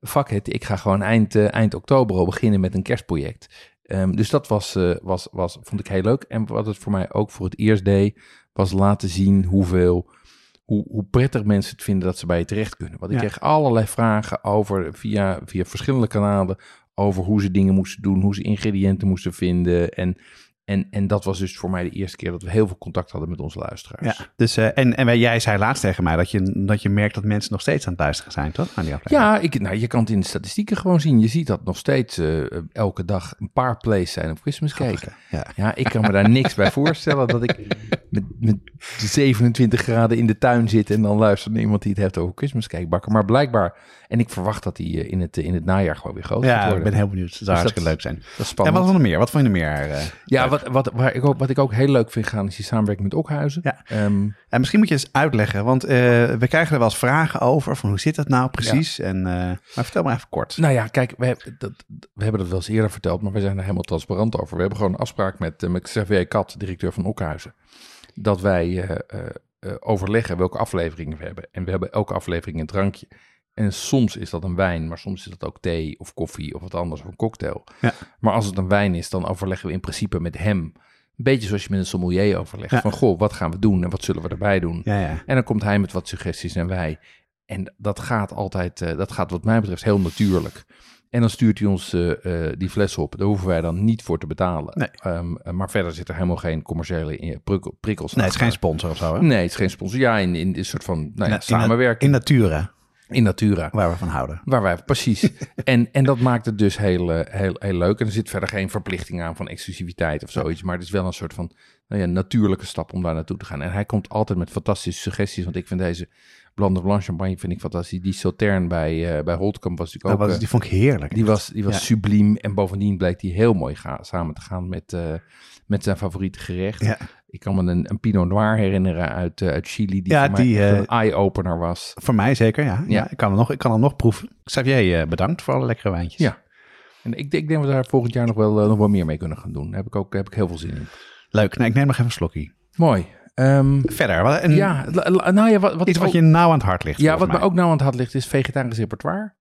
fuck it, ik ga gewoon eind, eh, eind oktober al beginnen met een kerstproject. Ehm, dus dat was, eh, was, was, vond ik heel leuk. En wat het voor mij ook voor het eerst deed, was laten zien hoeveel, hoe, hoe prettig mensen het vinden dat ze bij je terecht kunnen. Want ik Ja. kreeg allerlei vragen over, via, via verschillende kanalen, over hoe ze dingen moesten doen, hoe ze ingrediënten moesten vinden. En, en, en dat was dus voor mij de eerste keer dat we heel veel contact hadden met onze luisteraars. Ja, dus, eh, en, en jij zei laatst tegen mij dat je, dat je merkt dat mensen nog steeds aan het luisteren zijn, toch? Aan die. Ja, ik, nou, je kan het in de statistieken gewoon zien. Je ziet dat nog steeds eh, elke dag een paar plays zijn op Christmas Cake. Ja. Ja, ik kan me daar niks bij voorstellen dat ik met, met 27 graden in de tuin zit en dan luistert naar iemand die het heeft over Christmas Cake bakken. Maar blijkbaar, en ik verwacht dat die eh, in het, in het najaar gewoon weer groot gaat Ja, ik ben heel benieuwd. Het zou dat- hartstikke leuk zijn. Dat is En spannend. wat vond je nog meer? Wat vond je nog meer? ja, leuk? Wat, wat, waar ik ook, wat ik ook heel leuk vind gaan is die samenwerking met Okhuizen. Ja. Ehm, En misschien moet je eens uitleggen, want eh, we krijgen er wel eens vragen over van hoe zit dat nou precies? En, eh, maar vertel maar even kort. Nou ja, kijk, we, hebben dat, we hebben dat wel eens eerder verteld, maar we zijn er helemaal transparant over. We hebben gewoon een afspraak met, eh, met Xavier Kat, directeur van Okhuizen, dat wij overleggen welke afleveringen we hebben. En we hebben elke aflevering een drankje. En soms is dat een wijn, maar soms is dat ook thee of koffie of wat anders, of een cocktail. Ja. Maar als het een wijn is, dan overleggen we in principe met hem. Een beetje zoals je met een sommelier overlegt. Ja. Van, goh, wat gaan we doen en wat zullen we erbij doen? Ja, ja. En dan komt hij met wat suggesties en wij. En dat gaat altijd, eh, dat gaat wat mij betreft heel natuurlijk. En dan stuurt hij ons eh, eh, die fles op. Daar hoeven wij dan niet voor te betalen. Nee. Ehm, eh, maar verder zit er helemaal geen commerciële prik- prikkels Nee, het is geen sponsor of zo, hè? Nee, het is geen sponsor. Ja, in, in een soort van nou ja, In- in- samenwerking. In natura. In Natura. Waar we van houden. Waar wij, precies. en, en dat maakt het dus heel, eh, heel, heel leuk. En er zit verder geen verplichting aan van exclusiviteit of zoiets. Maar het is wel een soort van nou ja, natuurlijke stap om daar naartoe te gaan. En hij komt altijd met fantastische suggesties. Want ik vind deze Blanc de Blanc champagne vind ik fantastisch. Die Sautern bij, uh, bij Holtkamp was natuurlijk ook... was, die vond ik heerlijk. eh, die was, die was Ja. subliem. En bovendien bleek die heel mooi ga, samen te gaan met, met zijn favoriete gerecht. Ja. Ik kan me een, een Pinot Noir herinneren uit, eh, uit Chili. Die Ja, voor mij die, eh, een eye-opener was. Voor mij zeker, ja. ja. Ik, kan hem nog, ik kan hem nog proeven. Xavier, eh, bedankt voor alle lekkere wijntjes. Ja. En ik, ik denk dat we daar volgend jaar nog wel, nog wel meer mee kunnen gaan doen. Daar heb ik ook heb ik heel veel zin in. Leuk. Nou, ik neem nog even een slokje. Mooi. Ehm, Verder, wat, een, ja, nou ja, wat, wat iets wat ook- je nauw aan het hart ligt. Ja, wat volgens me ook nou aan het hart ligt is vegetarisch repertoire.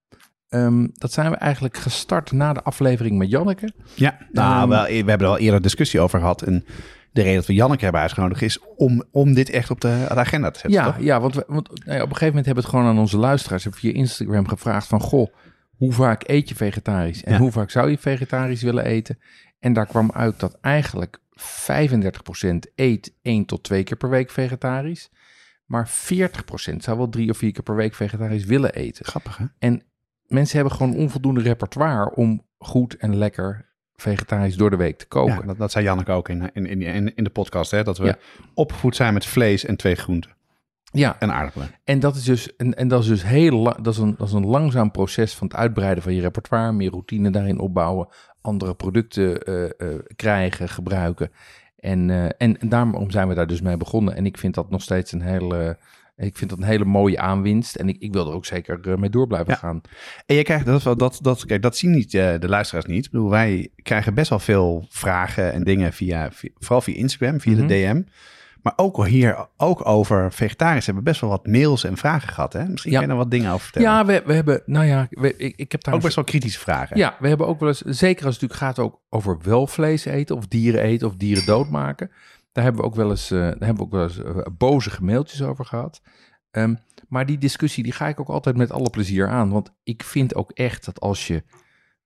Ehm, dat zijn we eigenlijk gestart na de aflevering met Janneke. Ja, nou, Ehm, wel, we hebben er al eerder discussie over gehad. En de reden dat we Janneke hebben uitgenodigd is om, om dit echt op de, de agenda te zetten. Ja, toch? ja want, we, want nou ja, op een gegeven moment hebben we het gewoon aan onze luisteraars via Instagram gevraagd van... Goh, hoe vaak eet je vegetarisch? En Ja. hoe vaak zou je vegetarisch willen eten? En daar kwam uit dat eigenlijk 35% eet één tot twee keer per week vegetarisch. Maar 40% zou wel drie of vier keer per week vegetarisch willen eten. Grappig, hè? En mensen hebben gewoon onvoldoende repertoire om goed en lekker vegetarisch door de week te koken. Ja, dat, dat zei Janneke ook in, in, in, in de podcast. Hè, dat we Ja. opgevoed zijn met vlees en twee groenten Ja, en aardappelen. en dat is dus, en, en dat is dus heel dat is, een, dat is een langzaam proces van het uitbreiden van je repertoire, meer routine daarin opbouwen, andere producten eh, eh, krijgen, gebruiken. En, eh, en, en daarom zijn we daar dus mee begonnen. En ik vind dat nog steeds een hele, ik vind dat een hele mooie aanwinst. En ik, ik wil er ook zeker eh, mee door blijven Ja. gaan. En je krijgt dat, wel- dat, dat, kijk, dat zien niet, eh, de luisteraars niet. Ik bedoel, wij krijgen best wel veel vragen en dingen via, via- vooral via Instagram, via Mhm. de DM. Maar ook al hier, ook over vegetarisch hebben we best wel wat mails en vragen gehad. Hè? Misschien Ja. kan je er wat dingen over vertellen. Ja, we, we hebben, nou ja, we, ik, ik heb daar ook best wel kritische vragen. Ja, we hebben ook wel eens, zeker als het natuurlijk gaat ook over wel vlees eten of dieren eten of dieren doodmaken. Daar hebben we ook wel eens, eh, daar hebben we ook wel eens eh, boze mailtjes over gehad. Ehm, maar die discussie die ga ik ook altijd met alle plezier aan. Want ik vind ook echt dat als je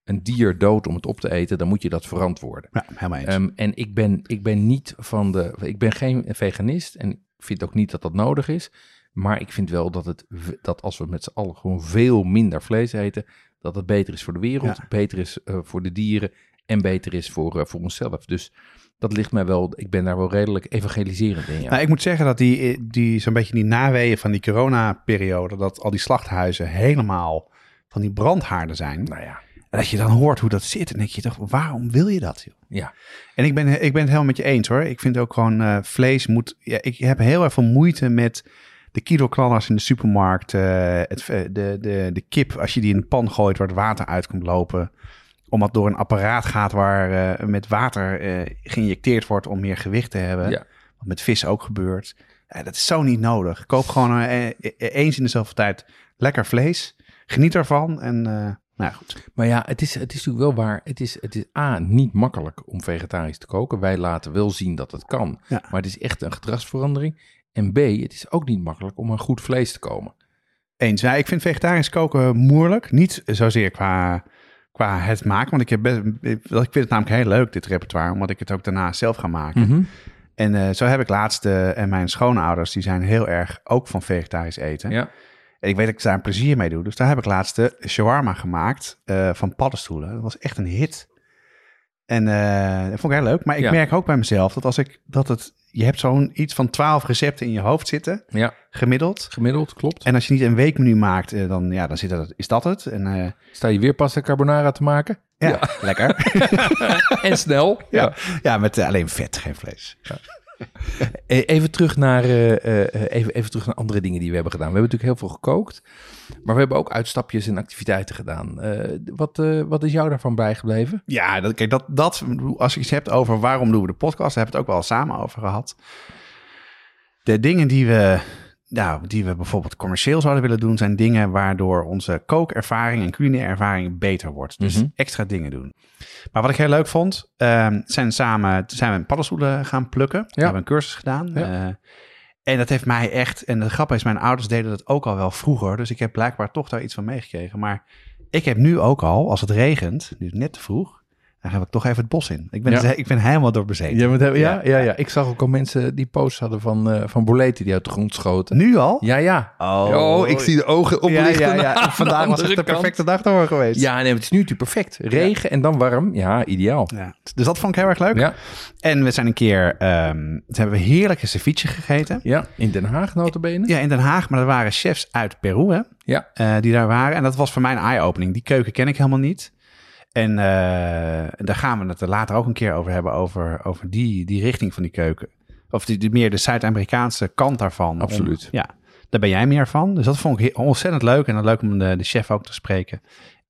een dier doodt om het op te eten, dan moet je dat verantwoorden. Ja, helemaal eens. Ehm, en ik ben, ik ben niet van de. Ik ben geen veganist en ik vind ook niet dat dat nodig is. Maar ik vind wel dat, het, dat als we met z'n allen gewoon veel minder vlees eten, dat het beter is voor de wereld, Ja. beter is eh, voor de dieren en beter is voor, voor onszelf. Dus dat ligt mij wel. Ik ben daar wel redelijk evangeliserend in. Ja. Nou, ik moet zeggen dat die, die zo'n beetje die naweeën van die corona-periode, dat al die slachthuizen helemaal van die brandhaarden zijn. nou ja, En dat je dan hoort hoe dat zit, en denk je toch, waarom wil je dat? Joh? ja. En ik ben, ik ben het helemaal met je eens hoor. Ik vind ook gewoon eh, vlees moet. Ja, ik heb heel erg veel moeite met de kiloknallers in de supermarkt. eh, het, eh, de, de, de kip, als je die in een pan gooit waar het water uit komt lopen. Omdat door een apparaat gaat waar eh, met water eh, geïnjecteerd wordt om meer gewicht te hebben. Ja. Wat met vis ook gebeurt. Ja, dat is zo niet nodig. Koop gewoon eh, eens in de zoveel tijd lekker vlees. Geniet ervan. En nou ja, goed. Maar ja, het is, het is natuurlijk wel waar. Het is, het is A, niet makkelijk om vegetarisch te koken. Wij laten wel zien dat het kan. Ja. Maar het is echt een gedragsverandering. En B, het is ook niet makkelijk om aan goed vlees te komen. Eens. Ja, ik vind vegetarisch koken moeilijk. Niet zozeer qua, qua het maken. Want ik, heb best, ik vind het namelijk heel leuk, dit repertoire. Omdat ik het ook daarna zelf ga maken. Mhm. En eh, zo heb ik laatst... eh, en mijn schoonouders, die zijn heel erg ook van vegetarisch eten. Ja. En ik weet dat ik daar een plezier mee doe. Dus daar heb ik laatst de shawarma gemaakt eh, van paddenstoelen. Dat was echt een hit. En dat vond ik heel leuk. Maar ik Ja. merk ook bij mezelf dat als ik... Dat het, je hebt zo'n iets van twaalf recepten in je hoofd zitten, ja, gemiddeld. gemiddeld, klopt. En als je niet een weekmenu maakt, eh, dan, ja, dan zit dat, is dat het. En eh, Sta je weer pasta carbonara te maken? ja, lekker. En snel. ja. ja, met eh, alleen vet, geen vlees. Eh, Even terug, naar, eh, eh, eh, even, even terug naar andere dingen die we hebben gedaan. We hebben natuurlijk heel veel gekookt. Maar we hebben ook uitstapjes en activiteiten gedaan. Wat, wat is jou daarvan bijgebleven? Ja, dat, kijk, dat, dat, als je iets hebt over waarom doen we de podcast, daar hebben we het ook wel samen over gehad. De dingen die we, nou, die we bijvoorbeeld commercieel zouden willen doen, zijn dingen waardoor onze kookervaring en culinaire ervaring beter wordt. Dus Mhm. extra dingen doen. Maar wat ik heel leuk vond, ehm, zijn samen zijn we paddenstoelen gaan plukken. We hebben een cursus gedaan. Ja. Eh, en dat heeft mij echt, en de grap is, mijn ouders deden dat ook al wel vroeger. Dus ik heb blijkbaar toch daar iets van meegekregen. Maar ik heb nu ook al, als het regent, nu net te vroeg, Dan ga ik toch even het bos in. Ik ben, Ja. dus- ik ben helemaal door bezeten. Ja, ja, ja, Ja. ja, Ik zag ook al mensen die posts hadden van, eh van boleten die uit de grond schoten. Nu al? Ja, ja. Oh, ik zie de ogen ja, oplichten. ja, ja. de Vandaag was het de kant. perfecte dag ervoor geweest. Ja, nee, het is nu natuurlijk perfect. Regen en dan warm. Ja, ideaal. Ja. Dus dat vond ik heel erg leuk. Ja, En we zijn een keer, ehm toen hebben we heerlijke ceviche gegeten. ja. in Den Haag notabene. Ja, in Den Haag, maar er waren chefs uit Peru, hè, Ja. eh, die daar waren. En dat was voor mij een eye-opening. Die keuken ken ik helemaal niet. En eh, daar gaan we het er later ook een keer over hebben, over, over die, die richting van die keuken. Of die, die meer de Zuid-Amerikaanse kant daarvan. Absoluut. Om- ja, daar ben jij meer van. Dus dat vond ik ontzettend leuk. En dan leuk om de, de chef ook te spreken.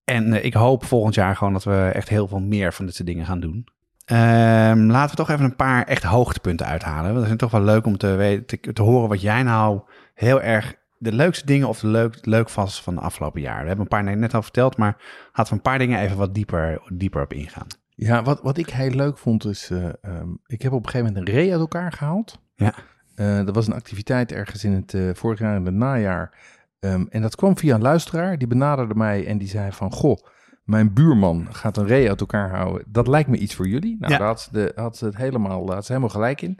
En eh, ik hoop volgend jaar gewoon dat we echt heel veel meer van dit soort dingen gaan doen. Ehm, laten we toch even een paar echt hoogtepunten uithalen. Want dat is toch wel leuk om te, weten, te, te horen wat jij nou heel erg de leukste dingen of de leuk, leuk was van de afgelopen jaar. We hebben een paar dingen net al verteld, maar laten we een paar dingen even wat dieper, dieper op ingaan. Ja, wat, wat ik heel leuk vond is... eh, ehm, ik heb op een gegeven moment een ree uit elkaar gehaald. Ja. Eh, dat was een activiteit ergens in het eh, vorig jaar in het najaar. Ehm, en dat kwam via een luisteraar. Die benaderde mij en die zei van... Goh, mijn buurman gaat een ree uit elkaar houden. Dat lijkt me iets voor jullie. Nou, Ja. daar had ze, de, had ze het helemaal, had ze helemaal gelijk in.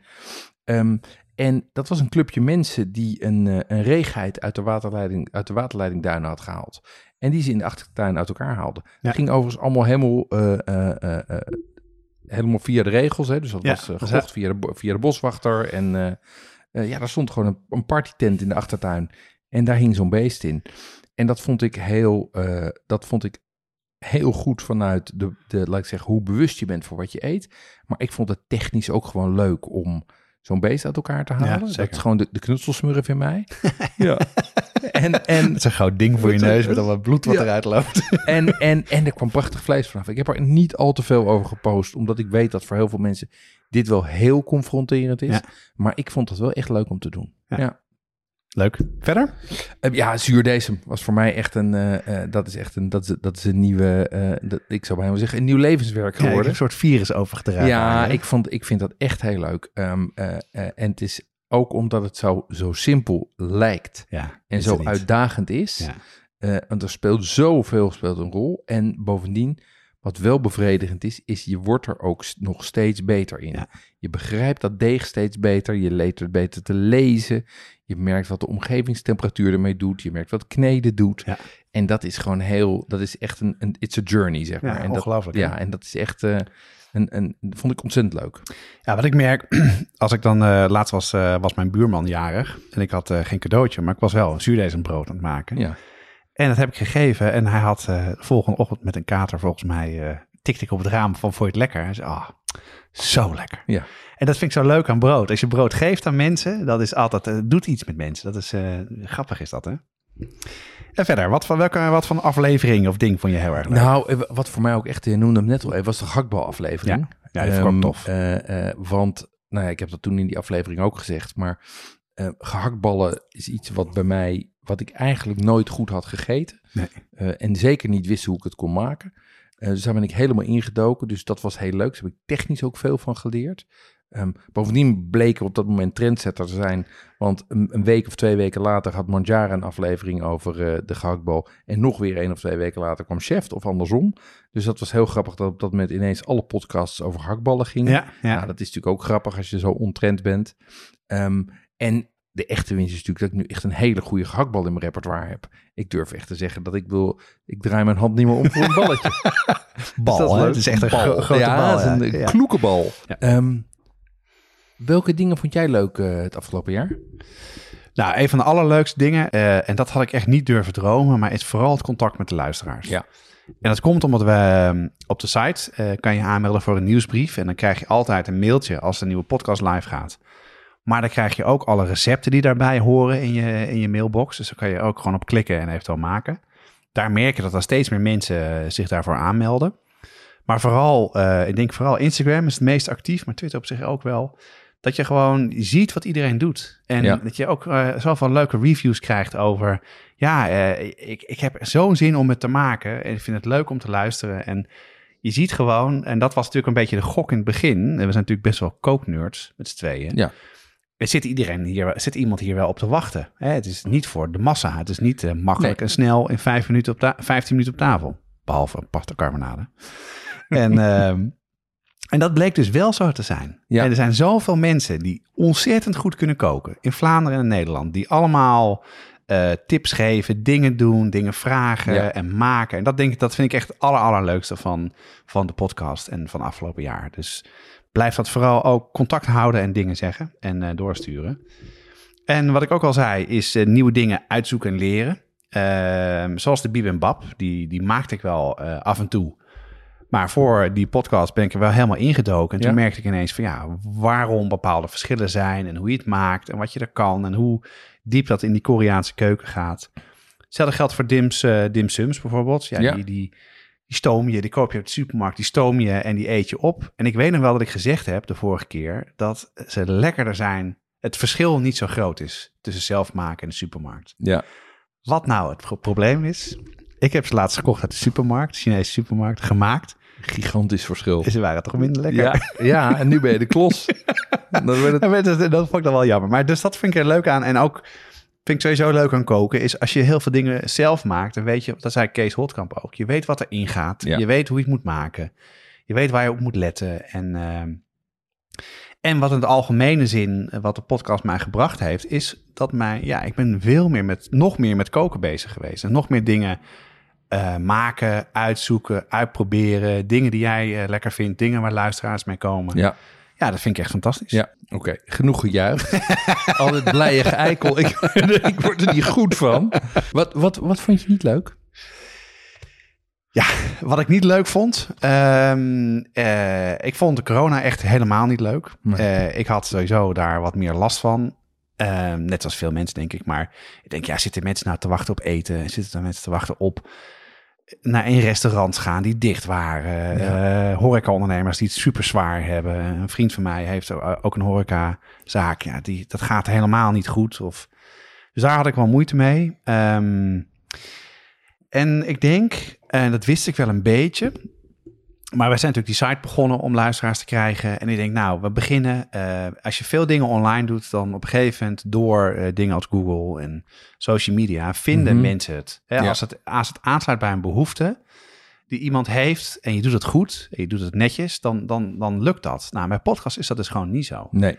Ehm, en dat was een clubje mensen die een, eh, een reegheid uit de waterleiding, uit de waterleiding Duinen had gehaald. En die ze in de achtertuin uit elkaar haalden. Ja. ging overigens allemaal helemaal, eh, eh, helemaal via de regels. Hè? Dus dat Ja, was gekocht via de, via de boswachter. En ja, daar stond gewoon een, een partytent in de achtertuin. En daar hing zo'n beest in. En dat vond ik heel, dat vond ik heel goed vanuit de, de, laat ik zeggen, hoe bewust je bent voor wat je eet. Maar ik vond het technisch ook gewoon leuk om zo'n beest uit elkaar te halen. dat zeker. is gewoon de, de knutselsmurf in mij. ja. En, en, Het is een groot ding voor je neus met al wat bloed wat Ja. eruit loopt. en, en, en er kwam prachtig vlees vanaf. Ik heb er niet al te veel over gepost, omdat ik weet dat voor heel veel mensen dit wel heel confronterend is. Ja. Maar ik vond het wel echt leuk om te doen. Ja. Ja, Leuk. Verder? Eh, ja zuurdesem was voor mij echt een, eh, eh, dat is echt een, dat is, dat is een nieuwe, dat, ik zou bijna zeggen, een nieuw levenswerk Ja, geworden. een soort virus overgedragen. Ja, ik, vond, ik vind dat echt heel leuk. Ehm, eh, eh, en het is ook omdat het zo, zo simpel lijkt ja, en zo uitdagend is. Ja. Want er speelt zoveel speelt een rol. En bovendien, wat wel bevredigend is, is je wordt er ook nog steeds beter in. Ja. Je begrijpt dat deeg steeds beter. Je leert het beter te lezen. Je merkt wat de omgevingstemperatuur ermee doet. Je merkt wat kneden doet. Ja. En dat is gewoon heel, dat is echt een, een it's a journey, zeg Ja, maar. en dat, ongelooflijk, hè? ja, en dat is echt, eh, een, een, vond ik ontzettend leuk. Ja, wat ik merk, als ik dan, eh, laatst was, eh, was mijn buurman jarig en ik had geen cadeautje, maar ik was wel een zuurdesembrood aan het maken. Ja. En dat heb ik gegeven en hij had eh, de volgende ochtend met een kater volgens mij, eh tikte ik op het raam van, vond je het lekker? Hij zei, ah, zo lekker. Ja. En dat vind ik zo leuk aan brood. Als je brood geeft aan mensen, dat is altijd, eh, doet iets met mensen. Dat is, grappig is dat, hè? En verder, wat van, welke, wat van aflevering of ding vond je heel erg leuk? Nou, wat voor mij ook echt, je noemde hem net al even, was de hakbalaflevering. Ja, dat vond ik Ehm, tof. want, nou ja, ik heb dat toen in die aflevering ook gezegd, maar eh, gehaktballen is iets wat bij mij, wat ik eigenlijk nooit goed had gegeten. Nee. Eh, en zeker niet wist hoe ik het kon maken. Eh, dus daar ben ik helemaal ingedoken. Dus dat was heel leuk. Daar heb ik technisch ook veel van geleerd. Ehm, bovendien bleek er op dat moment trendsetter te zijn. Want een, een week of twee weken later had Manjara een aflevering over eh, de gehaktbal. En nog weer één of twee weken later kwam Chef of andersom. Dus dat was heel grappig dat op dat moment ineens alle podcasts over gehaktballen gingen. Ja, ja. Nou, dat is natuurlijk ook grappig als je zo ontrend bent. Ehm, en de echte winst is natuurlijk dat ik nu echt een hele goede gehaktbal in mijn repertoire heb. Ik durf echt te zeggen dat ik wil, ik draai mijn hand niet meer om voor een balletje. bal, dat hè? Het is echt een Bal. grote ja, bal. het is een ja. kloekenbal. Ja. Ehm, welke dingen vond jij leuk eh, het afgelopen jaar? Nou, een van de allerleukste dingen, eh, en dat had ik echt niet durven dromen, maar is vooral het contact met de luisteraars. Ja. En dat komt omdat we ehm, op de site eh, kan je aanmelden voor een nieuwsbrief. En dan krijg je altijd een mailtje als de nieuwe podcast live gaat. Maar dan krijg je ook alle recepten die daarbij horen in je, in je mailbox. Dus daar kan je ook gewoon op klikken en eventueel maken. Daar merk je dat er steeds meer mensen eh, zich daarvoor aanmelden. Maar vooral, eh, ik denk vooral Instagram is het meest actief, maar Twitter op zich ook wel. Dat je gewoon ziet wat iedereen doet. En Ja. dat je ook eh, zoveel leuke reviews krijgt over... Ja, ik, ik heb zo'n zin om het te maken. En ik vind het leuk om te luisteren. En je ziet gewoon, en dat was natuurlijk een beetje de gok in het begin. We zijn natuurlijk best wel kooknerds met z'n tweeën. Ja. Er zit, iedereen hier, zit iemand hier wel op te wachten. Hè? Het is niet voor de massa. Het is niet eh, makkelijk Nee. en snel in vijf minuten op 15 minuten op tafel. Behalve pasta carbonade. en, ehm, en dat bleek dus wel zo te zijn. Ja. En er zijn zoveel mensen die ontzettend goed kunnen koken. In Vlaanderen en Nederland. Die allemaal eh, tips geven, dingen doen, dingen vragen Ja. en maken. En dat, denk ik, dat vind ik echt het aller, allerleukste van, van de podcast en van afgelopen jaar. Dus blijf dat vooral ook contact houden en dingen zeggen en eh, doorsturen. En wat ik ook al zei, is eh, nieuwe dingen uitzoeken en leren. Ehm, zoals de Bibimbap, die, die maakte ik wel eh, af en toe. Maar voor die podcast ben ik er wel helemaal ingedoken. En toen Ja. merkte ik ineens van ja, waarom bepaalde verschillen zijn en hoe je het maakt en wat je er kan en hoe diep dat in die Koreaanse keuken gaat. Hetzelfde geldt voor dims, dim sums bijvoorbeeld. Ja, Ja. Die, die, die stoom je, die koop je uit de supermarkt, die stoom je en die eet je op. En ik weet nog wel dat ik gezegd heb de vorige keer dat ze lekkerder zijn. Het verschil niet zo groot is tussen zelf maken en de supermarkt. Ja. Wat nou het pro- probleem is, ik heb ze laatst gekocht uit de supermarkt, de Chinese supermarkt, gemaakt. Gigantisch verschil. Ze waren toch minder lekker. Ja, ja, en nu ben je de klos. Werd het... Dat, dat vond ik dan wel jammer. Maar dus dat vind ik er leuk aan. En ook vind ik sowieso leuk aan koken, is als je heel veel dingen zelf maakt, dan weet je, dat zei Kees Holtkamp ook, je weet wat erin gaat. Ja. Je weet hoe je het moet maken. Je weet waar je op moet letten. En, ehm, en wat in de algemene zin, eh, wat de podcast mij gebracht heeft, is dat mij, ja, ik ben veel meer met, nog meer met koken bezig geweest. En nog meer dingen eh, maken, uitzoeken, uitproberen. Dingen die jij eh, lekker vindt, dingen waar luisteraars mee komen. Ja, ja, dat vind ik echt fantastisch. ja. oké. Genoeg gejuich. Altijd blije eikel. Ik, ik word er niet goed van. Wat, wat, wat vond je niet leuk? Wat ik niet leuk vond, ehm, eh, ik vond de corona echt helemaal niet leuk. Nee. Eh, ik had sowieso daar wat meer last van. Ehm, net als veel mensen, denk ik. Maar ik denk, ja, zitten mensen nou te wachten op eten? Zitten er mensen te wachten op naar een restaurant gaan die dicht waren? Ja. Eh, horeca-ondernemers die het super zwaar hebben. Een vriend van mij heeft ook een horecazaak. Ja, die, dat gaat helemaal niet goed. Of, dus daar had ik wel moeite mee. Ehm, en ik denk, en dat wist ik wel een beetje. Maar wij zijn natuurlijk die site begonnen om luisteraars te krijgen. En ik denk, nou, we beginnen. eh, als je veel dingen online doet, dan op een gegeven moment door eh, dingen als Google en social media vinden Mhm. mensen het. Hè, Ja. als het. Als het aansluit bij een behoefte die iemand heeft en je doet het goed en je doet het netjes, dan, dan, dan lukt dat. Nou, bij podcast is dat dus gewoon niet zo. Nee.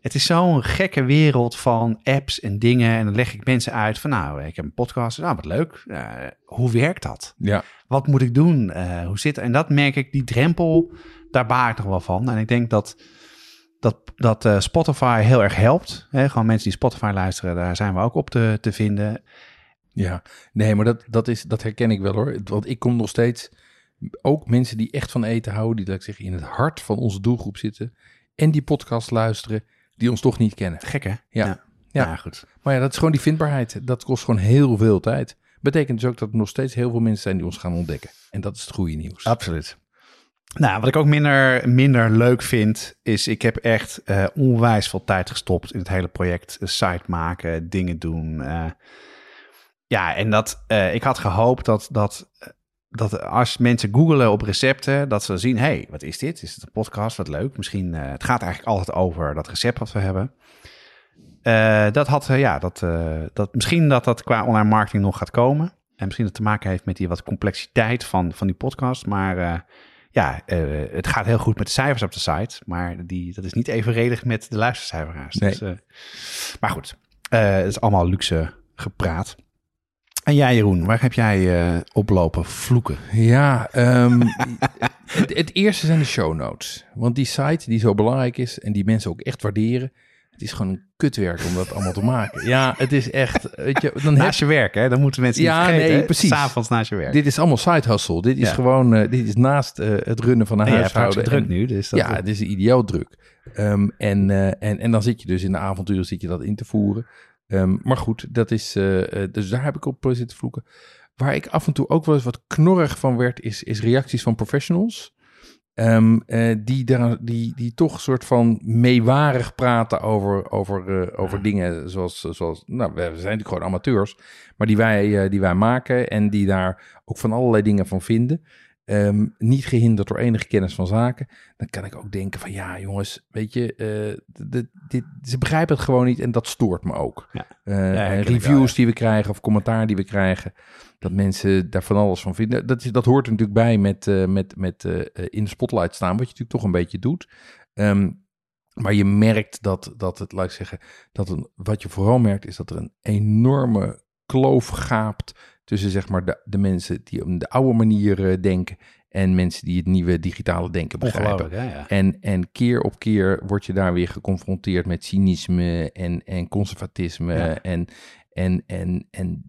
Het is zo'n gekke wereld van apps en dingen. En dan leg ik mensen uit van, nou, ik heb een podcast. Nou, wat leuk. Eh, hoe werkt dat? Ja. Wat moet ik doen? Eh, hoe zit het? En dat merk ik, die drempel, daar baar ik nog wel van. En ik denk dat, dat, dat eh, Spotify heel erg helpt. Hè? Gewoon mensen die Spotify luisteren, daar zijn we ook op te, te vinden. Ja, nee, maar dat, dat, is, dat herken ik wel hoor. Want ik kom nog steeds, ook mensen die echt van eten houden, die laat ik zeggen, in het hart van onze doelgroep zitten en die podcast luisteren, die ons toch niet kennen. Gek, hè? Ja. Ja, Ja. Ja, goed. Maar ja, dat is gewoon die vindbaarheid. Dat kost gewoon heel veel tijd. Betekent dus ook dat er nog steeds heel veel mensen zijn die ons gaan ontdekken. En dat is het goede nieuws. Absoluut. Nou, wat ik ook minder, minder leuk vind, is ik heb echt eh, onwijs veel tijd gestopt in het hele project. Een site maken, dingen doen. eh. ja, en dat, eh, ik had gehoopt dat, dat, eh, dat als mensen googelen op recepten, dat ze zien, hé, hey, wat is dit? Is het een podcast? Wat leuk. Misschien, eh, het gaat eigenlijk altijd over dat recept wat we hebben. Eh, dat had, eh, ja, dat, dat, misschien dat dat qua online marketing nog gaat komen. En misschien dat te maken heeft met die wat complexiteit van, van die podcast. Maar ja, het gaat heel goed met de cijfers op de site. Maar die, dat is niet evenredig met de luistercijfers. Nee. Dus, maar goed, het is allemaal luxe gepraat. En jij, Jeroen, waar heb jij eh, oplopen vloeken? Ja, ehm, het, het eerste zijn de show notes. Want die site die zo belangrijk is en die mensen ook echt waarderen. Het is gewoon een kutwerk om dat allemaal te maken. Ja, het is echt, weet je, dan heb Naast je werk, hè? Dan moeten mensen Ja, niet vergeten. nee, precies. S'avonds naast je werk. Dit is allemaal side hustle. Dit is Ja. gewoon, eh, dit is naast eh, het runnen van een huishouden. hartstikke druk nu, dus dat ja, het is idioot druk. Ehm, en, en, en dan zit je dus in de avonturen zit je dat in te voeren. Ehm, maar goed, dat is, eh, eh, dus daar heb ik op eh, zitten vloeken. Waar ik af en toe ook wel eens wat knorrig van werd, is, is reacties van professionals. Ehm, eh, die, daar, die, die toch soort van meewarig praten over, over, over dingen zoals, zoals... Nou, we zijn natuurlijk gewoon amateurs, maar die wij, die wij maken en die daar ook van allerlei dingen van vinden. Ehm, niet gehinderd door enige kennis van zaken, dan kan ik ook denken van ja jongens, weet je, eh, dit, dit, ze begrijpen het gewoon niet en dat stoort me ook. Ja. Eh, Ja, reviews wel, ja. die we krijgen of commentaar die we krijgen, dat mensen daar van alles van vinden. Dat, dat hoort er natuurlijk bij met, eh, met, met in de spotlight staan, wat je natuurlijk toch een beetje doet. Ehm, maar je merkt dat, dat het, laat ik zeggen, dat een, wat je vooral merkt is dat er een enorme kloof gaapt tussen zeg maar de, de mensen die op de oude manier eh, denken en mensen die het nieuwe digitale denken begrijpen. Ja. En, en keer op keer word je daar weer geconfronteerd met cynisme en, en conservatisme Ja. en, en, en, en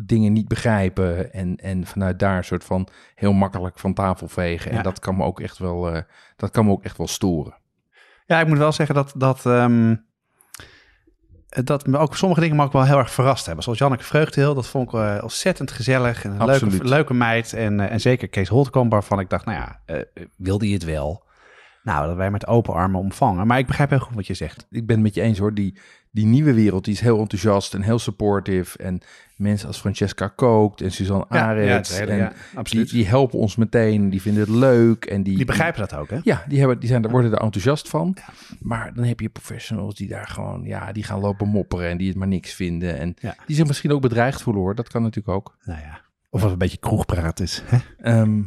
dingen niet begrijpen en, en vanuit daar een soort van heel makkelijk van tafel vegen. En dat kan me ook echt wel, eh, dat kan me ook echt wel storen. Ja, ik moet wel zeggen dat, dat, ehm, dat me ook sommige dingen me ook wel heel erg verrast hebben. Zoals Janneke Vreugdeheel, dat vond ik eh, ontzettend gezellig. En een leuke, leuke meid. En, eh, en zeker Kees Holtkamp, waarvan ik dacht, nou ja, eh, wilde je het wel? Nou, dat wij met open armen omvangen. Maar ik begrijp heel goed wat je zegt. ik ben het met je eens hoor. Die, die nieuwe wereld die is heel enthousiast en heel supportive. En mensen als Francesca Kookt en Suzanne Arends. ja, die, absoluut. Die, die helpen ons meteen. Die vinden het leuk. En die, begrijpen dat ook, hè? Ja, die, hebben, die zijn, daar worden er enthousiast van. Maar dan heb je professionals die daar gewoon, ja, die gaan lopen mopperen en die het maar niks vinden. En die zich misschien ook bedreigd voelen hoor. Dat kan natuurlijk ook. Nou ja. Of wat een beetje kroegpraat is. Hè? Ehm,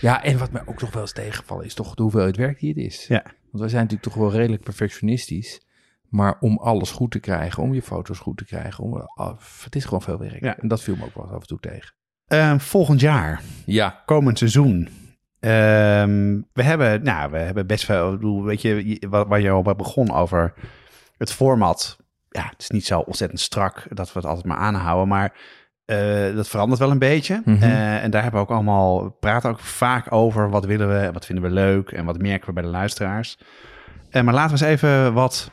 ja, en wat mij ook nog wel eens tegenvallen is toch de hoeveelheid werk die het is. Ja. Want wij zijn natuurlijk toch wel redelijk perfectionistisch. Maar om alles goed te krijgen, om je foto's goed te krijgen, om, ah, het is gewoon veel werk. Ja. En dat viel me ook wel af en toe tegen. Ehm, volgend jaar, Ja, komend seizoen. Ehm, we, hebben, nou, we hebben best veel, weet je, waar, je al bij begon over het format. Ja, het is niet zo ontzettend strak dat we het altijd maar aanhouden, maar eh, dat verandert wel een beetje. Mhm. Eh, en daar hebben we ook allemaal, we praten ook vaak over wat willen we, wat vinden we leuk en wat merken we bij de luisteraars. Eh, maar laten we eens even wat,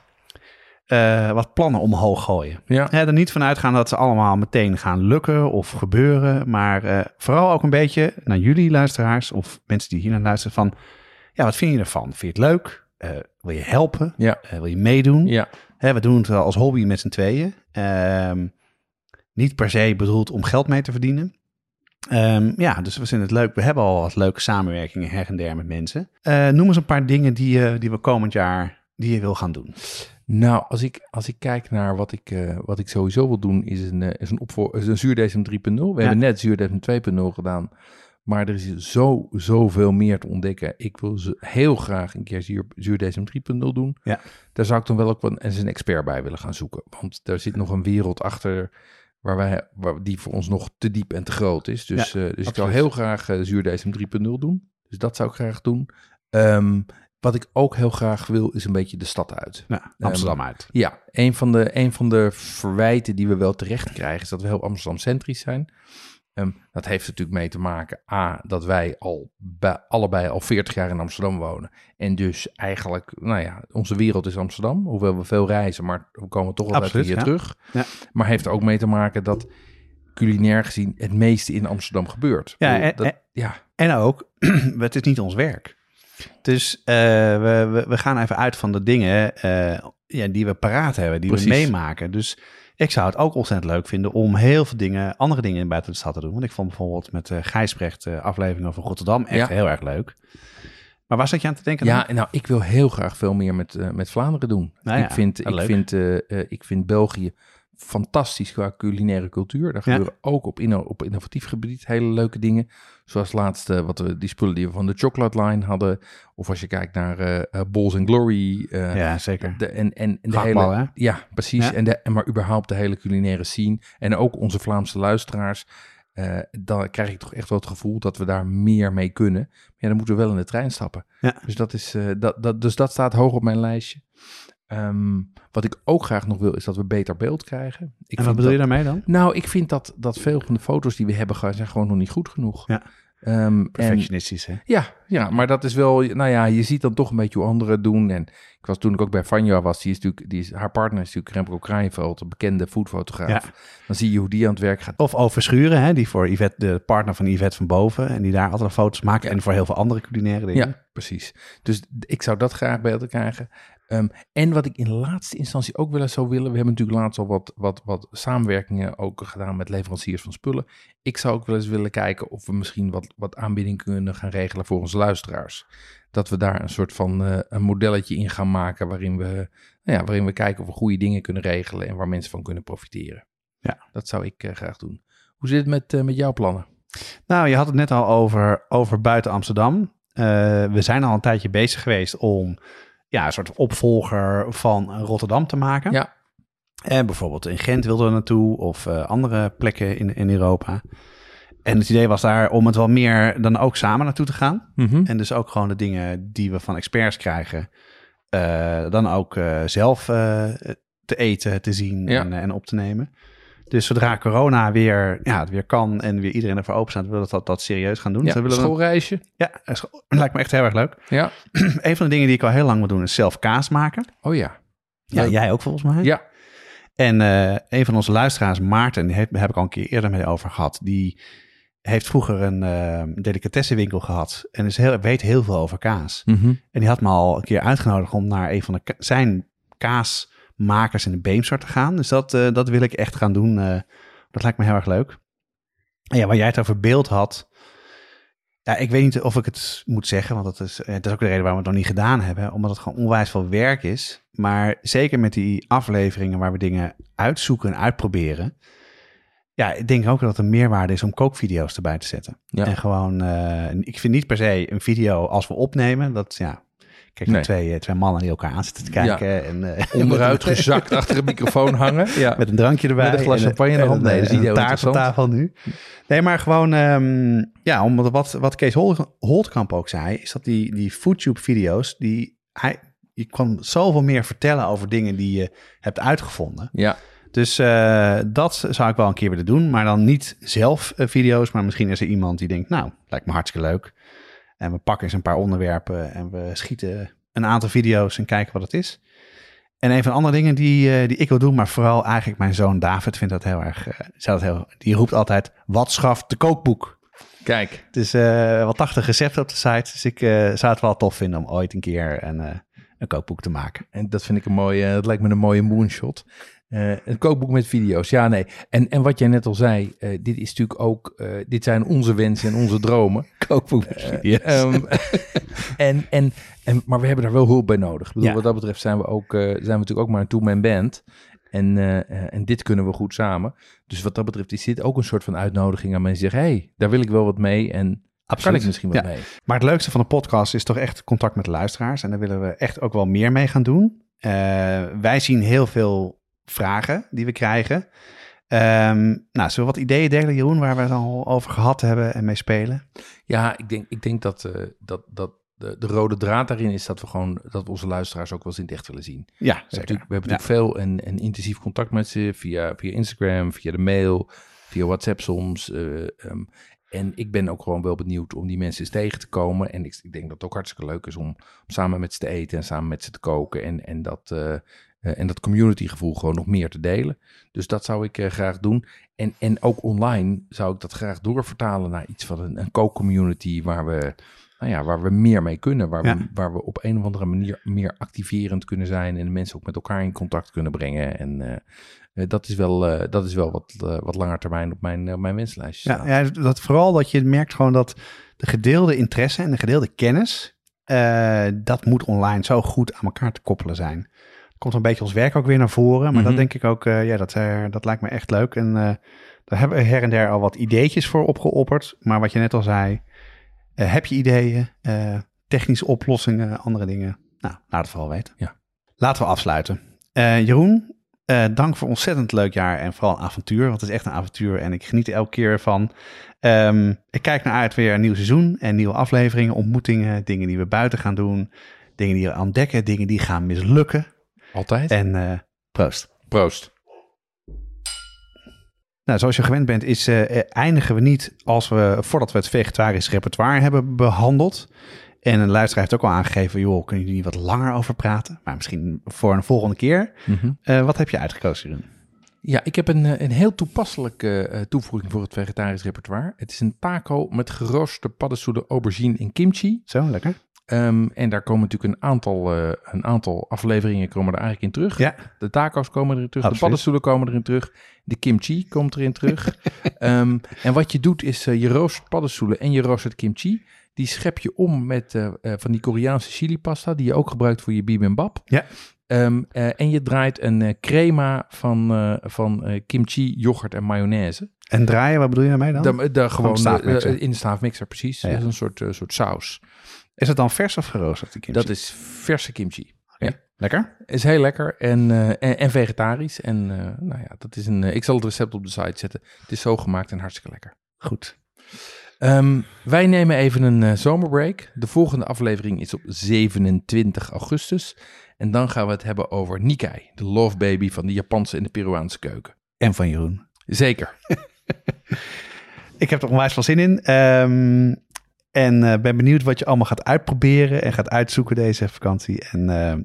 eh, wat plannen omhoog gooien. ja. Hè, er niet vanuit gaan dat ze allemaal meteen gaan lukken of gebeuren. Maar eh, vooral ook een beetje naar jullie luisteraars of mensen die hier naar luisteren van... Ja, wat vind je ervan? Vind je het leuk? Eh, wil je helpen? Ja. Wil je meedoen? ja. Hè, we doen het wel als hobby met z'n tweeën. Ehm, niet per se bedoeld om geld mee te verdienen. Ehm, ja, dus we vinden het leuk. We hebben al wat leuke samenwerkingen her en der met mensen. Noem eens een paar dingen die, die we komend jaar die je wil gaan doen. Nou, als ik, als ik kijk naar wat ik, eh, wat ik sowieso wil doen, is een, eh, is een, is een zuurdesem 3.0. We hebben net zuurdesem 2.0 gedaan. Maar er is zo, zoveel meer te ontdekken. Ik wil ze heel graag een keer zuur, zuurdesem 3.0 doen. Ja. Daar zou ik dan wel ook wel eens een expert bij willen gaan zoeken. Want daar zit nog een wereld achter waar wij, waar, die voor ons nog te diep en te groot is. Dus, Ja, eh, dus ik zou heel graag uh, zuurdesem 3.0 doen. Dus dat zou ik graag doen. Ehm, wat ik ook heel graag wil, is een beetje de stad uit. Nou, Amsterdam uit. Ja, een van, de, een van de verwijten die we wel terecht krijgen is dat we heel Amsterdam-centrisch zijn. Ehm, dat heeft natuurlijk mee te maken, A, dat wij al bij, allebei al 40 jaar in Amsterdam wonen. En dus eigenlijk, nou ja, onze wereld is Amsterdam. Hoewel we veel reizen, maar we komen toch altijd Absoluut, hier ja. terug. Ja. Maar heeft er ook mee te maken dat culinair gezien het meeste in Amsterdam gebeurt. Ja, Ik bedoel, en- dat, en- ja, En ook, het is niet ons werk. Dus eh, we, we, we gaan even uit van de dingen eh, ja, die we paraat hebben, die Precies. we meemaken. Dus ik zou het ook ontzettend leuk vinden om heel veel dingen, andere dingen buiten de stad te doen. Want ik vond bijvoorbeeld met eh Gijsbrecht de aflevering over Rotterdam echt Ja. heel erg leuk. Maar waar zat je aan te denken? dan? Ja, nou, ik wil heel graag veel meer met, met Vlaanderen doen. Nou ja, ik, vind, wel ik, leuk. vind, ik vind België fantastisch qua culinaire cultuur. Daar Ja. gebeuren ook op, inno- op innovatief gebied hele leuke dingen. Zoals laatst eh, wat we, die spullen die we van de Chocolate Line hadden. Of als je kijkt naar eh, Balls and Glory. eh, ja, zeker. de, en, en, en de hele, hè? Ja, precies. Ja. En, de, en maar überhaupt de hele culinaire scene. En ook onze Vlaamse luisteraars. dan krijg ik toch echt wel het gevoel dat we daar meer mee kunnen. Maar ja, dan moeten we wel in de trein stappen. Ja. Dus, dat is, dat, dat, dus dat staat hoog op mijn lijstje. Ehm, wat ik ook graag nog wil, is dat we beter beeld krijgen. Ik en wat bedoel je daarmee dan? Nou, ik vind dat, dat veel van de foto's die we hebben zijn gewoon nog niet goed genoeg. Ja. Ehm, en, Perfectionistisch, hè? ja, ja, maar dat is wel, nou ja, je ziet dan toch een beetje hoe anderen het doen. En ik was toen ik ook bij Vanja was, die is natuurlijk, die is, haar partner is natuurlijk Remco Kraaienveld, een bekende foodfotograaf. Ja. Dan zie je hoe die aan het werk gaat. Of over Schuren, hè, die voor Yvette, de partner van Yvette van Boven. En die daar altijd foto's maakt. Ja. En voor heel veel andere culinaire dingen. Ja, precies. Dus ik zou dat graag beter krijgen. Ehm, en wat ik in laatste instantie ook wel eens zou willen. We hebben natuurlijk laatst al wat, wat, wat samenwerkingen ook gedaan met leveranciers van spullen. Ik zou ook wel eens willen kijken of we misschien wat, wat aanbieding kunnen gaan regelen voor onze luisteraars. Dat we daar een soort van eh, een modelletje in gaan maken waarin we, nou ja, waarin we kijken of we goede dingen kunnen regelen en waar mensen van kunnen profiteren. Ja. Dat zou ik eh, graag doen. Hoe zit het met, eh, met jouw plannen? Nou, je had het net al over, over buiten Amsterdam. We zijn al een tijdje bezig geweest om ja, een soort opvolger van Rotterdam te maken. Ja. En bijvoorbeeld in Gent wilden we naartoe of eh, andere plekken in, in Europa. En het idee was daar om het wel meer dan ook samen naartoe te gaan. En dus ook gewoon de dingen die we van experts krijgen, eh, dan ook eh, zelf te eten, te zien Ja. en, en op te nemen. Dus zodra corona weer, ja, het weer kan en weer iedereen ervoor open staat, willen we dat, dat serieus gaan doen. Ja, Dus willen schoolreisje. ja, eh, scho- lijkt me echt heel erg leuk. Ja. een van de dingen die ik al heel lang wil doen is zelf kaas maken. Oh ja. Ja, Leuk. jij ook volgens mij. Ja. En eh, een van onze luisteraars, Maarten, die heeft, heb ik al een keer eerder mee over gehad. Die heeft vroeger een eh, delicatessenwinkel gehad en is heel, weet heel veel over kaas. Mhm. En die had me al een keer uitgenodigd om naar een van de zijn kaasmakers in de Beemster te gaan. Dus dat, eh, dat wil ik echt gaan doen. eh, dat lijkt me heel erg leuk. En ja, waar jij het over beeld had. Ja, ik weet niet of ik het moet zeggen, want dat is, eh, dat is ook de reden waarom we het nog niet gedaan hebben. Omdat het gewoon onwijs veel werk is. Maar zeker met die afleveringen waar we dingen uitzoeken en uitproberen. Ja, ik denk ook dat het een meerwaarde is om kookvideo's erbij te zetten. Ja. En gewoon, ik vind niet per se een video als we opnemen. Dat, ja, kijk, Nee. twee, eh, twee mannen die elkaar aan zitten te kijken. En, eh, Onderuit gezakt achter een microfoon hangen. Ja. met een drankje erbij. Met een glas en, champagne in de en hand. Nee, dat is en niet taart op tafel nu. Nee, maar gewoon, ehm, ja, omdat wat, wat Kees Hol- Holtkamp ook zei, is dat die, die FoodTube-video's, die, hij, je kan zoveel meer vertellen over dingen die je hebt uitgevonden. Ja. Dus eh, dat zou ik wel een keer willen doen, maar dan niet zelf eh, video's, maar misschien is er iemand die denkt, nou, lijkt me hartstikke leuk. En we pakken eens een paar onderwerpen en we schieten een aantal video's en kijken wat het is. En een van de andere dingen die, eh, die ik wil doen, maar vooral eigenlijk mijn zoon David vindt dat heel erg, eh, dat heel, die roept altijd, wat schaft de kookboek? Kijk. Het is eh wel 80 recepten op de site, dus ik eh, zou het wel tof vinden om ooit een keer een, eh, een kookboek te maken. En dat vind ik een mooie, dat lijkt me een mooie moonshot. Eh, een kookboek met video's, ja nee. En, en wat jij net al zei, eh, dit is natuurlijk ook, eh, dit zijn onze wensen en onze dromen. Kookboek met video's. Ehm, en, en, en, maar we hebben daar wel hulp bij nodig. Ik bedoel, Ja. Wat dat betreft zijn we, ook, zijn we natuurlijk ook maar een two-man band. En, en dit kunnen we goed samen. Dus wat dat betreft is dit ook een soort van uitnodiging aan mensen die zeggen... hé, hey, daar wil ik wel wat mee en kan ik misschien wat Ja. mee. Maar het leukste van de podcast is toch echt contact met de luisteraars. En daar willen we echt ook wel meer mee gaan doen. Wij zien heel veel vragen die we krijgen. Ehm, nou, zullen we wat ideeën delen, Jeroen, waar we het al over gehad hebben en mee spelen? Ja, ik denk, ik denk dat, eh, dat, dat de, de rode draad daarin is dat we gewoon dat we onze luisteraars ook wel eens in het echt willen zien. Ja, We hebben zeker. natuurlijk, we hebben Ja. natuurlijk veel en, en intensief contact met ze via, via Instagram, via de mail, via WhatsApp soms. eh, ehm, en ik ben ook gewoon wel benieuwd om die mensen eens tegen te komen. En ik, ik denk dat het ook hartstikke leuk is om, om samen met ze te eten en samen met ze te koken. En, en dat, eh, en dat community gevoel gewoon nog meer te delen. Dus dat zou ik eh, graag doen. En, en ook online zou ik dat graag doorvertalen naar iets van een, een kookcommunity waar we, nou ja, waar we meer mee kunnen. Waar, Ja. we, waar we op een of andere manier meer activerend kunnen zijn en de mensen ook met elkaar in contact kunnen brengen. En eh, eh, dat is wel, eh, dat is wel wat, eh, wat langer termijn op mijn, eh, mijn wenslijstje Ja, ja, dat vooral dat je merkt gewoon dat de gedeelde interesse en de gedeelde kennis, eh, dat moet online zo goed aan elkaar te koppelen zijn. Komt een beetje ons werk ook weer naar voren, maar Mhm. dat denk ik ook, eh, ja, dat, eh, dat lijkt me echt leuk. En eh, daar hebben we her en der al wat ideetjes voor opgeopperd. Maar wat je net al zei, heb je ideeën, technische oplossingen, andere dingen? Nou, laat het vooral weten. Ja. Laten we afsluiten. Jeroen, dank voor een ontzettend leuk jaar en vooral een avontuur. Want het is echt een avontuur en ik geniet er elke keer van. Ehm, ik kijk naar uit weer een nieuw seizoen en nieuwe afleveringen, ontmoetingen, dingen die we buiten gaan doen, dingen die we ontdekken, dingen die gaan mislukken. Altijd? En eh, proost. Proost. Nou, zoals je gewend bent, is, eh, eh, eindigen we niet als we, voordat we het vegetarisch repertoire hebben behandeld. En een luisteraar heeft ook al aangegeven, joh, kunnen jullie niet wat langer over praten? Maar misschien voor een volgende keer. Mhm. Wat heb je uitgekozen, Jeroen? Ja, ik heb een, een heel toepasselijke toevoeging voor het vegetarisch repertoire. Het is een taco met geroosterde paddenstoelen, aubergine en kimchi. Zo, lekker. Ehm, en daar komen natuurlijk een aantal, eh, een aantal afleveringen komen er eigenlijk in terug. Ja. De taco's komen erin terug, Absoluut. de paddenstoelen komen erin terug, de kimchi komt erin terug. Ehm, en wat je doet is eh, je roostert paddenstoelen en je roostert kimchi. Die schep je om met eh, van die Koreaanse chili-pasta, die je ook gebruikt voor je bibimbap. Ja. Ehm, eh, en je draait een crema van, van kimchi, yoghurt en mayonaise. En draaien, wat bedoel je daarmee dan? De, de, gewoon de in de staafmixer, precies. Ja, ja. Dat is een soort, soort saus. Is het dan vers of geroosterd, die kimchi? Dat is verse kimchi. Lekker? Is heel lekker en, eh, en, en vegetarisch. En eh, nou ja, dat is een. eh, ik zal het recept op de site zetten. Het is zo gemaakt en hartstikke lekker. Goed. Ehm, wij nemen even een zomerbreak. De volgende aflevering is op 27 augustus. En dan gaan we het hebben over Nikkei, de love baby van de Japanse en de Peruaanse keuken. En van Jeroen. Zeker. Ik heb er onwijs veel zin in. Ehm, en eh, ben benieuwd wat je allemaal gaat uitproberen en gaat uitzoeken deze vakantie. En eh, ja.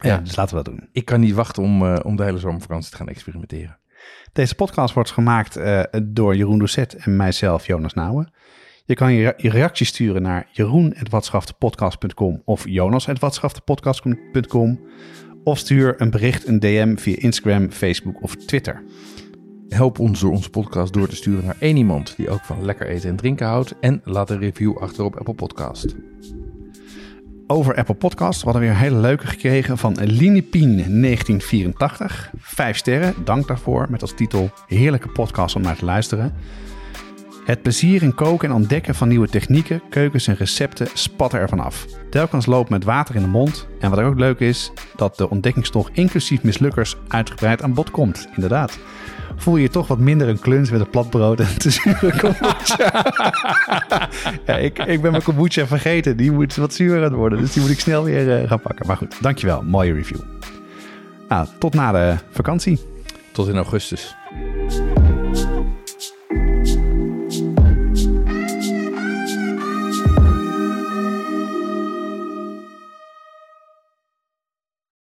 Ja. dus laten we dat doen. Ik kan niet wachten om, eh, om de hele zomervakantie te gaan experimenteren. Deze podcast wordt gemaakt door Jeroen Doucet en mijzelf, Jonas Nouwen. Je kan je, je reactie sturen naar jeroen.watschaftepodcast.com of jonas.watschaftepodcast.com of stuur een bericht, een DM via Instagram, Facebook of Twitter. Help ons door onze podcast door te sturen naar één iemand die ook van lekker eten en drinken houdt. En laat een review achter op Apple Podcast. Over Apple Podcast. We hadden weer een hele leuke gekregen van Linepien 1984. Vijf sterren, dank daarvoor. Met als titel Heerlijke podcast om naar te luisteren. Het plezier in koken en ontdekken van nieuwe technieken, keukens en recepten spatten ervan af. Telkens loopt met water in de mond. En wat ook leuk is, dat de ontdekkingstocht inclusief mislukkers uitgebreid aan bod komt. Inderdaad. Voel je je toch wat minder een kluns met een platbrood en te zure kombucha. ja, ik, ik ben mijn kombucha vergeten. Die moet wat zuur aan worden. Dus die moet ik snel weer eh, gaan pakken. Maar goed, dankjewel. Mooie review. Nou, tot na de vakantie. Tot in augustus.